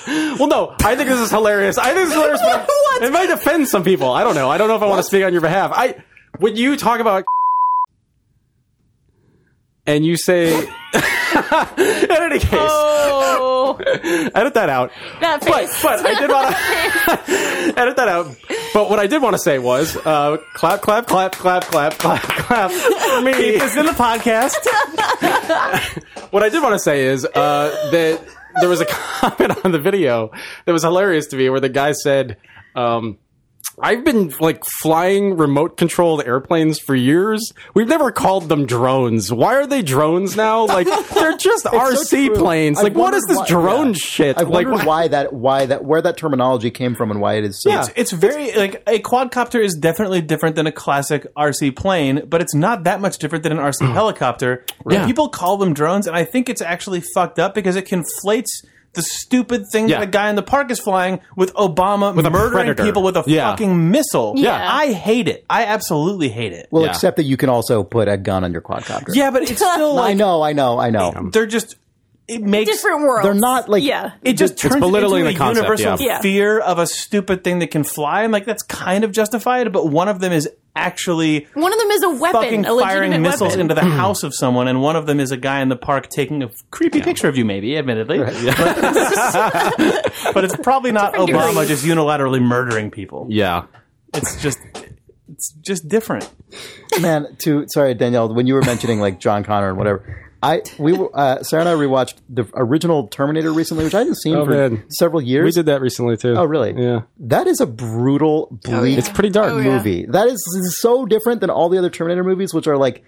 well, no, I think this is hilarious. I think this is hilarious, but it might offend some people. I don't know. I don't know if I want to speak on your behalf. I when you talk about and you say, in any case, Oh, edit that out. that But, face. but I did want to edit that out. But what I did want to say was uh, clap, clap, clap, clap, clap, clap, clap for me. It's in the podcast. what I did want to say is uh, that there was a comment on the video that was hilarious to me where the guy said, um, I've been like flying remote controlled airplanes for years. We've never called them drones. Why are they drones now? Like they're just RC true. planes. I've Like what is this why- drone yeah. shit? I've like wondered why that, why that, where that terminology came from and why it is so. Yeah. It's, it's very like a quadcopter is definitely different than a classic RC plane, but it's not that much different than an RC hmm. helicopter. Yeah. People call them drones, and I think it's actually fucked up because it conflates the stupid thing Yeah. that a guy in the park is flying with Obama a murdering predator. people with a Yeah. fucking missile. Yeah. I hate it. I absolutely hate it. Well, Yeah. except that you can also put a gun on your quadcopter. yeah, but it's still I know, I know, I know. they're just it makes Different worlds. They're not like yeah. it just It's turns belittling into a concept, universal yeah. Yeah. fear of a stupid thing that can fly, and like that's kind of justified. But one of them is actually One of them is a weapon, fucking a firing missiles weapon. into the house of someone, and one of them is a guy in the park taking a creepy picture of you, maybe, admittedly. but it's probably not Different Obama degrees. just unilaterally murdering people. Yeah. It's just, it's just different. man to sorry danielle when you were mentioning like john connor and whatever i we uh, sarah and i rewatched the original terminator recently which i hadn't seen Oh, for man. several years We did that recently too. oh really Yeah. that is a brutal bleak yeah. It's pretty dark. Oh, yeah. movie that is so different than all the other terminator movies which are like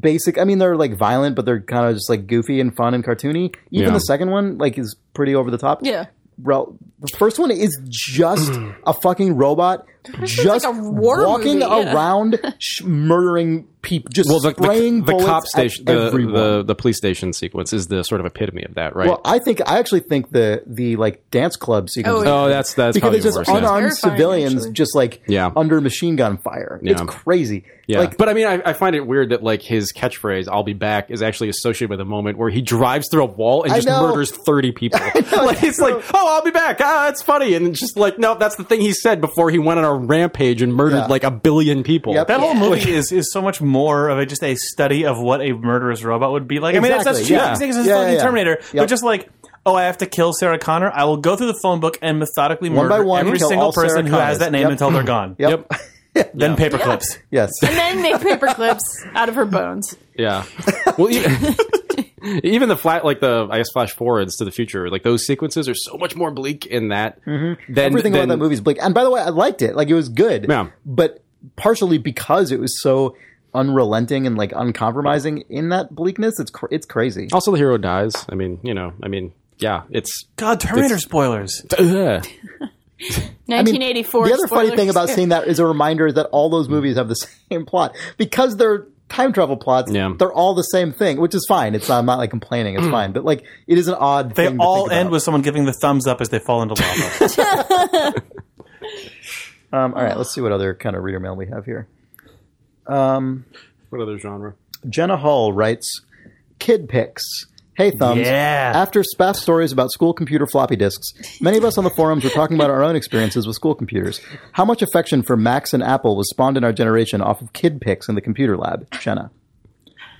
basic i mean they're like violent but they're kind of just like goofy and fun and cartoony even Yeah. the second one like is pretty over the top Yeah. Bro, the first one is just a fucking robot, just like walking movie, yeah. around, sh- murdering people, just Well, the, spraying the, the bullets cop at station, the, the the police station sequence is the sort of epitome of that, right? well, I think I actually think the the like dance club sequence Oh, is yeah. oh, that's that's because it's just worse. unarmed Terrifying, civilians actually. just like Yeah. under machine gun fire. It's crazy. Yeah, Like but I mean, I, I find it weird that like his catchphrase "I'll be back" is actually associated with a moment where he drives through a wall and just murders thirty people. like it's like, "Oh, I'll be back." Ah, it's funny, and just like, no, that's the thing he said before he went on a rampage and murdered Yeah. like a billion people. Yep. That whole movie is, is so much more of a, just a study of what a murderous robot would be like. I mean, it's Exactly, that's true. yeah. It's, it's, Yeah, yeah, fucking yeah. Terminator. Yep. But just like, oh, I have to kill Sarah Connor. I will go through the phone book and methodically One murder by one, every single person who has that name Yep. until they're gone. Yep. Then paper clips. yes. And then make paper clips out of her bones. Yeah. Well, even, even the flat, like the I guess flash forwards to the future, like those sequences are so much more bleak in that mm-hmm. than Everything than, about that movie is bleak. And by the way, I liked it. Like it was good. Yeah. But partially because it was so unrelenting and like uncompromising in that bleakness, it's cr- it's crazy. Also, the hero dies. I mean, you know, I mean, yeah, it's God, Terminator spoilers. ugh. 1984. the other funny thing about seeing that is a reminder that all those movies have the same plot because they're time travel plots. Yeah. They're all the same thing, which is fine. It's not, I'm not like complaining. It's fine, but like it is an odd. They thing to all think end about. with someone giving the thumbs up as they fall into lava. Um, all right, let's see what other kind of reader mail we have here. what other genre? Jenna Hall writes, "KidPix." Hey thumbs. Yeah. After spaff stories about school computer floppy disks, many of us on the forums were talking about our own experiences with school computers. How much affection for Macs and Apple was spawned in our generation off of KidPix in the computer lab? Jenna.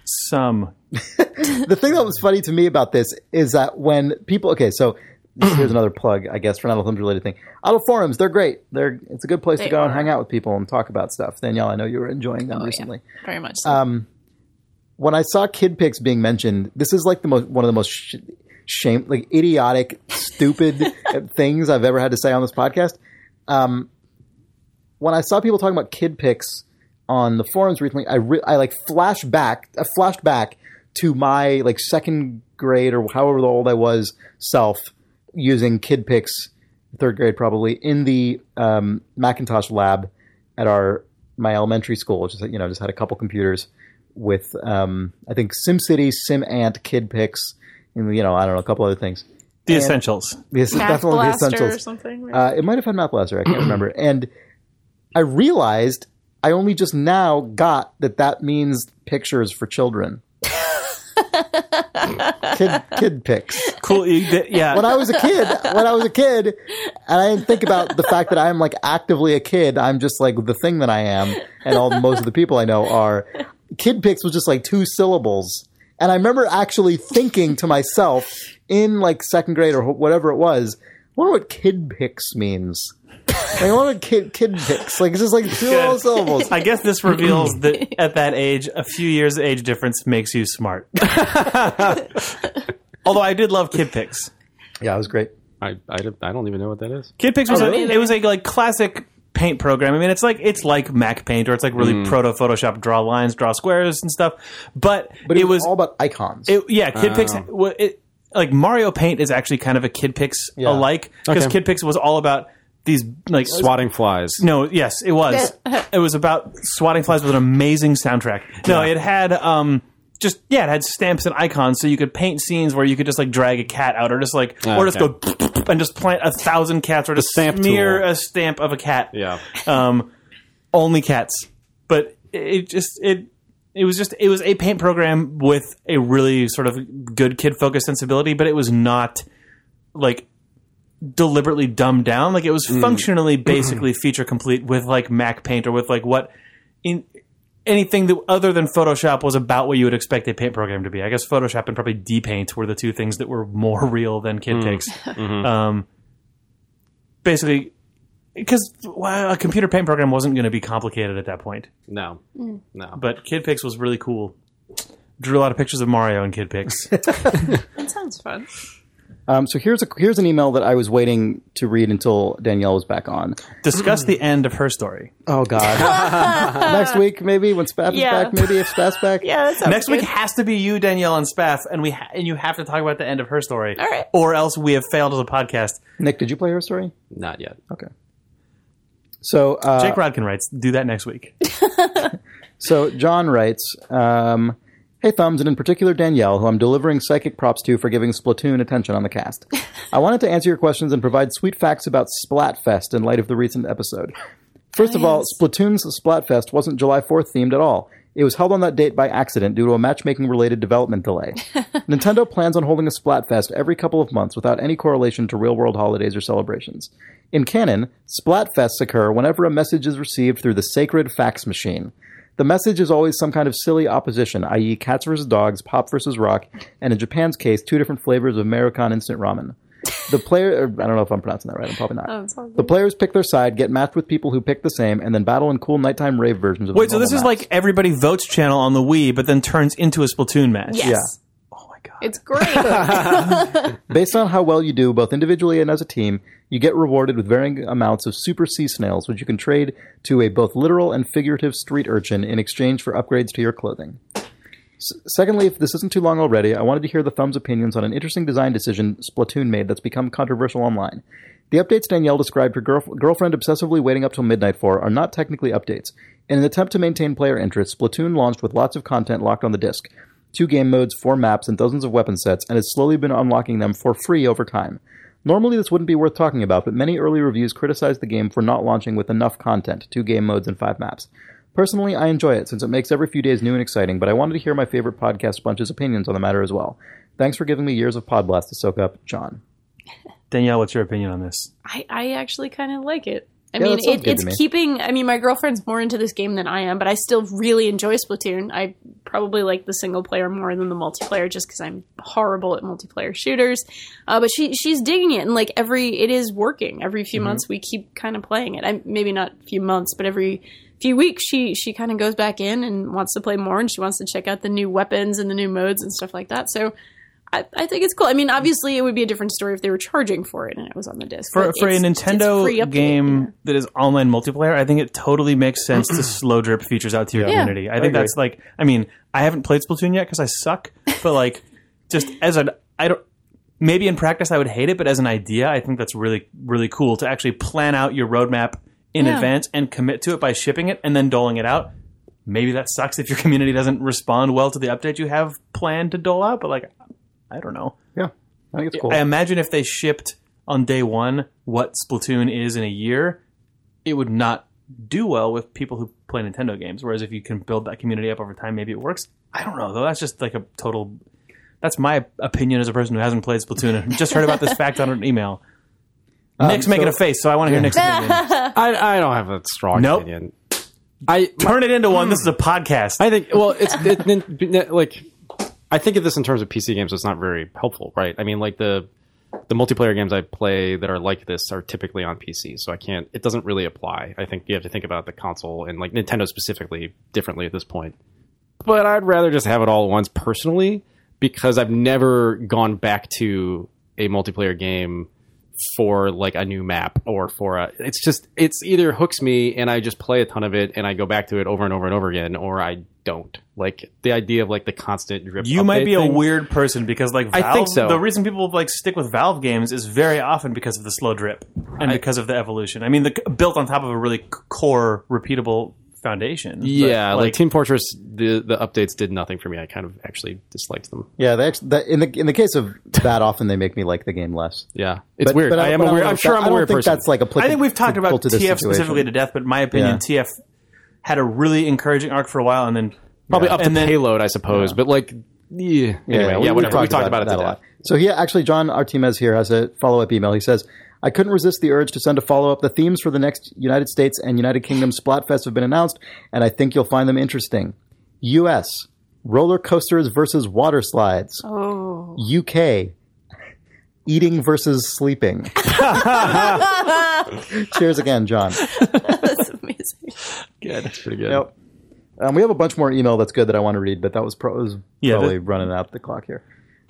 Some. the thing that was funny to me about this is that when people okay so here's another plug i guess for not a thumbs related thing auto forums they're great they're it's a good place to They go and hang out with people and talk about stuff danielle i know you were enjoying them Oh, yeah. recently Very much so. Um, when i saw KidPix being mentioned this is like the most one of the most sh- shame like idiotic stupid things i've ever had to say on this podcast. Um, when i saw people talking about KidPix on the forums recently i re- i like flashed back i flashed back to my like second grade or however old i was self using KidPix third grade probably in the um, macintosh lab at our my elementary school which is you know just had a couple computers with um, i think simcity simant KidPix and you know i don't know a couple other things The And- essentials. Yes, Math definitely the essentials or something. right? uh, it might have had Math Blaster. I can't remember. And I realized I only just now got that that means pictures for children. kid KidPix. Cool. Yeah. When I was a kid, when I was a kid, and I didn't think about the fact that I'm like actively a kid. I'm just like the thing that I am, and all most of the people I know are. KidPix was just like two syllables, and I remember actually thinking to myself in like second grade or whatever it was. I wonder what KidPix means. Like, I wonder what kid KidPix. Like it's just like two little syllables. I guess this reveals that at that age, a few years age difference makes you smart. Although I did love KidPix. Yeah, it was great. I, I, don't- I don't even know what that is. KidPix oh, was Oh, a, really? it was a like classic paint program. I mean, it's like it's like Mac Paint or it's like really proto Photoshop, draw lines, draw squares and stuff. But, But it, it was, was all about icons. It, yeah, KidPix. wa- It, like Mario Paint is actually kind of a KidPix Yeah. alike because Okay. KidPix was all about these like Swatting flies. No, yes, it was. it was about swatting flies with an amazing soundtrack. No, it had um just yeah, it had stamps and icons, so you could paint scenes where you could just like drag a cat out, or just like or just Okay. go and just plant a thousand cats, or just stamp smear tool. a stamp of a cat. Yeah. Um, only cats, but it just it. It was just it was a paint program with a really sort of good kid focused sensibility, but it was not like deliberately dumbed down. Like it was functionally basically feature complete with like Mac Paint or with like what in anything that other than Photoshop was about what you would expect a paint program to be. I guess Photoshop and probably DPaint were the two things that were more real than KidPix. Mm. Mm-hmm. Um, basically, because well, a computer paint program wasn't going to be complicated at that point. No. Mm. No. But KidPix was really cool. Drew a lot of pictures of Mario in KidPix. That sounds fun. Um, so here's a here's an email that I was waiting to read until Danielle was back on. Discuss the end of her story. Oh God! Next week, maybe when Spaff Yeah. is back, maybe if Spaff's back. Yeah, that sounds Next good. week has to be you, Danielle, and Spaff, and we ha- and you have to talk about the end of her story. All right. Or else we have failed as a podcast. Nick, did you play her story? Not yet. Okay. So uh, Jake Rodkin writes, "Do that next week." So John writes, um, "Hey Thumbs, and in particular Danielle, who I'm delivering psychic props to for giving Splatoon attention on the cast. I wanted to answer your questions and provide sweet facts about Splatfest in light of the recent episode. First of all, Splatoon's Splatfest wasn't July 4th themed at all. It was held on that date by accident due to a matchmaking related development delay. Nintendo plans on holding a Splatfest every couple of months without any correlation to real world holidays or celebrations. In canon, Splatfests occur whenever a message is received through the sacred fax machine. The message is always some kind of silly opposition, i.e., cats versus dogs, pop versus rock, and in Japan's case, two different flavors of American instant ramen. The player, or, I don't know if I'm pronouncing that right. I'm probably not. Oh, it's all good. the players pick their side, get matched with people who pick the same, and then battle in cool nighttime rave versions of. The Wait, so this is maps. like everybody votes channel on the Wii, but then turns into a Splatoon match. Yes. Yeah. It's great. Based on how well you do, both individually and as a team, you get rewarded with varying amounts of super sea snails, which you can trade to a both literal and figurative street urchin in exchange for upgrades to your clothing. S- secondly, if this isn't too long already, I wanted to hear the thumb's opinions on an interesting design decision Splatoon made that's become controversial online. The updates Danielle described her girlf- girlfriend obsessively waiting up till midnight for are not technically updates. In an attempt to maintain player interest, Splatoon launched with lots of content locked on the disc two game modes, four maps, and dozens of weapon sets, and has slowly been unlocking them for free over time. Normally, this wouldn't be worth talking about, but many early reviews criticized the game for not launching with enough content two game modes and five maps. Personally, I enjoy it since it makes every few days new and exciting, but I wanted to hear my favorite podcast bunch's opinions on the matter as well. Thanks for giving me years of Podblast to soak up, John. Danielle, what's your opinion on this? I, I actually kind of like it. I Yeah, mean, it, it's me. keeping. I mean, my girlfriend's more into this game than I am, but I still really enjoy Splatoon. I probably like the single player more than the multiplayer, just because I'm horrible at multiplayer shooters. Uh, but she she's digging it, and like every it is working. Every Mm-hmm. few months, we keep kind of playing it. I, maybe not a few months, but every few weeks, she she kind of goes back in and wants to play more, and she wants to check out the new weapons and the new modes and stuff like that. So. I, I think it's cool. I mean, obviously, it would be a different story if they were charging for it and it was on the disc. For for a it's- it's free Nintendo game know. that is online multiplayer, I think it totally makes sense to slow drip features out to your Yeah. community. I think agree. that's like, I mean, I haven't played Splatoon yet because I suck, but like, just as an, I don't. Maybe in practice I would hate it, but as an idea, I think that's really really cool to actually plan out your roadmap in Yeah. advance and commit to it by shipping it and then doling it out. Maybe that sucks if your community doesn't respond well to the update you have planned to dole out, but like, I don't know. Yeah, I think it's cool. I imagine if they shipped on day one what Splatoon is in a year, it would not do well with people who play Nintendo games. Whereas if you can build that community up over time, maybe it works. I don't know though. That's just like a total. That's my opinion as a person who hasn't played Splatoon and just heard about this fact on an email. Um, Nick's so- making a face, so I want to hear Nick's opinion. I, I don't have a strong Nope. opinion. I Turn it into one. Hmm. This is a podcast. I think well, it's it, it, like I think of this in terms of PC games. It's not very helpful, right? I mean, like the the multiplayer games I play that are like this are typically on PC, so I can't. It doesn't really apply. I think you have to think about the console and like Nintendo specifically differently at this point. But I'd rather just have it all at once personally because I've never gone back to a multiplayer game for like a new map or for a it's just it's either hooks me and I just play a ton of it and I go back to it over and over and over again or I don't. Like the idea of like the constant drip. You might be a weird person because, like, Valve, I think so. The reason people like stick with Valve games is very often because of the slow drip and because of the evolution. I mean, the, built on top of a really core, repeatable foundation. But, Yeah, like, Team Fortress, the the updates did nothing for me. I kind of actually disliked them. Yeah, they actually, that, in the in the case of that, often they make me like the game less. Yeah, it's But- weird. but I am but a don't weird. know I'm if sure I'm I a don't think person. that's like applicable. I think we've talked about TF situation. specifically to death, but in my opinion, TF had a really encouraging arc for a while, and then Probably up to and then- payload, I suppose. But like, yeah. Anyway, yeah, whatever. We talked about, it that a lot. So he actually, John Artemes here has a follow up email. He says, "I couldn't resist the urge to send a follow up. The themes for the next United States and United Kingdom Splatfest have been announced, and I think you'll find them interesting. U.S. roller coasters versus water slides. Oh. UK eating versus sleeping. Cheers again, John. That's amazing. good. Pretty good. Yep. Um, we have a bunch more email that's good that I want to read, but that was, pro- was Yeah, probably that- running out the clock here.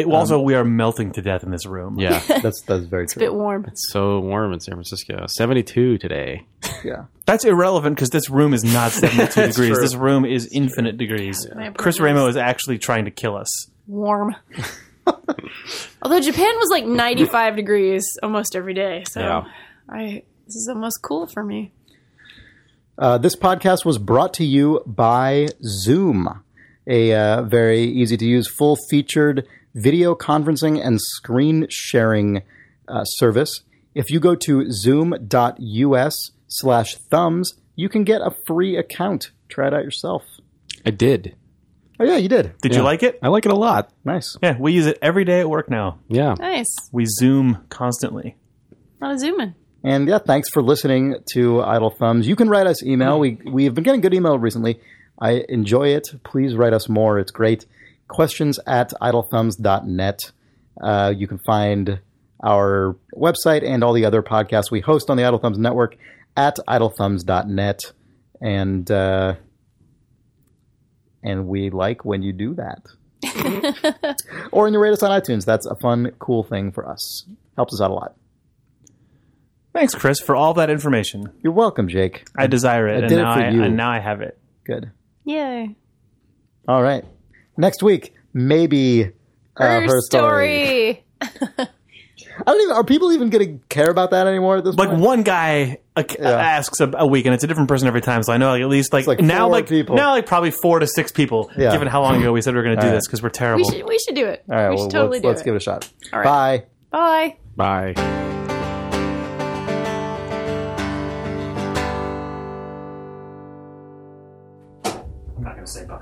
It, also, we are melting to death in this room. Yeah, That's that's very true. It's a bit warm. it's so warm in San Francisco. 72 today. Yeah. That's irrelevant because this room is not 72 degrees. true. This room is infinite degrees. My Chris Remo is actually trying to kill us. Warm. Although Japan was like 95 degrees almost every day, so Yeah. I this is almost cool for me. Uh, this podcast was brought to you by Zoom, a uh, very easy to use, full featured video conferencing and screen sharing uh, service. If you go to zoom.us slash thumbs, you can get a free account. Try it out yourself. I did. Oh, yeah, you did. Did you like it? I like it a lot. Nice. Yeah, we use it every day at work now. Yeah. Nice. We Zoom constantly. A lot of zooming. And yeah, thanks for listening to Idle Thumbs. You can write us email. We we've been getting good email recently. I enjoy it. Please write us more. It's great. Questions at idlethumbs.net. Uh, you can find our website and all the other podcasts we host on the Idle Thumbs network at idlethumbs.net. And uh, and we like when you do that. or when you rate us on iTunes. That's a fun, cool thing for us. Helps us out a lot. Thanks, Chris, for all that information. You're welcome, Jake. I desire it, I and did it now for I you. and now I have it. Good. Yay. All right. Next week, maybe uh, Her, her story. story. I don't even. Are people even going to care about that anymore at this Like point? one guy uh, asks a, a week, and it's a different person every time. So I know like, at least like, like now like people. now like probably four to six people. Yeah. Given how long ago we said we were going to do All right. this because we're We terrible. should we should do it. All right. we Well, should totally let's, do let's it. give it a shot. All right. Bye. Bye. Bye. I'm not going to say bye.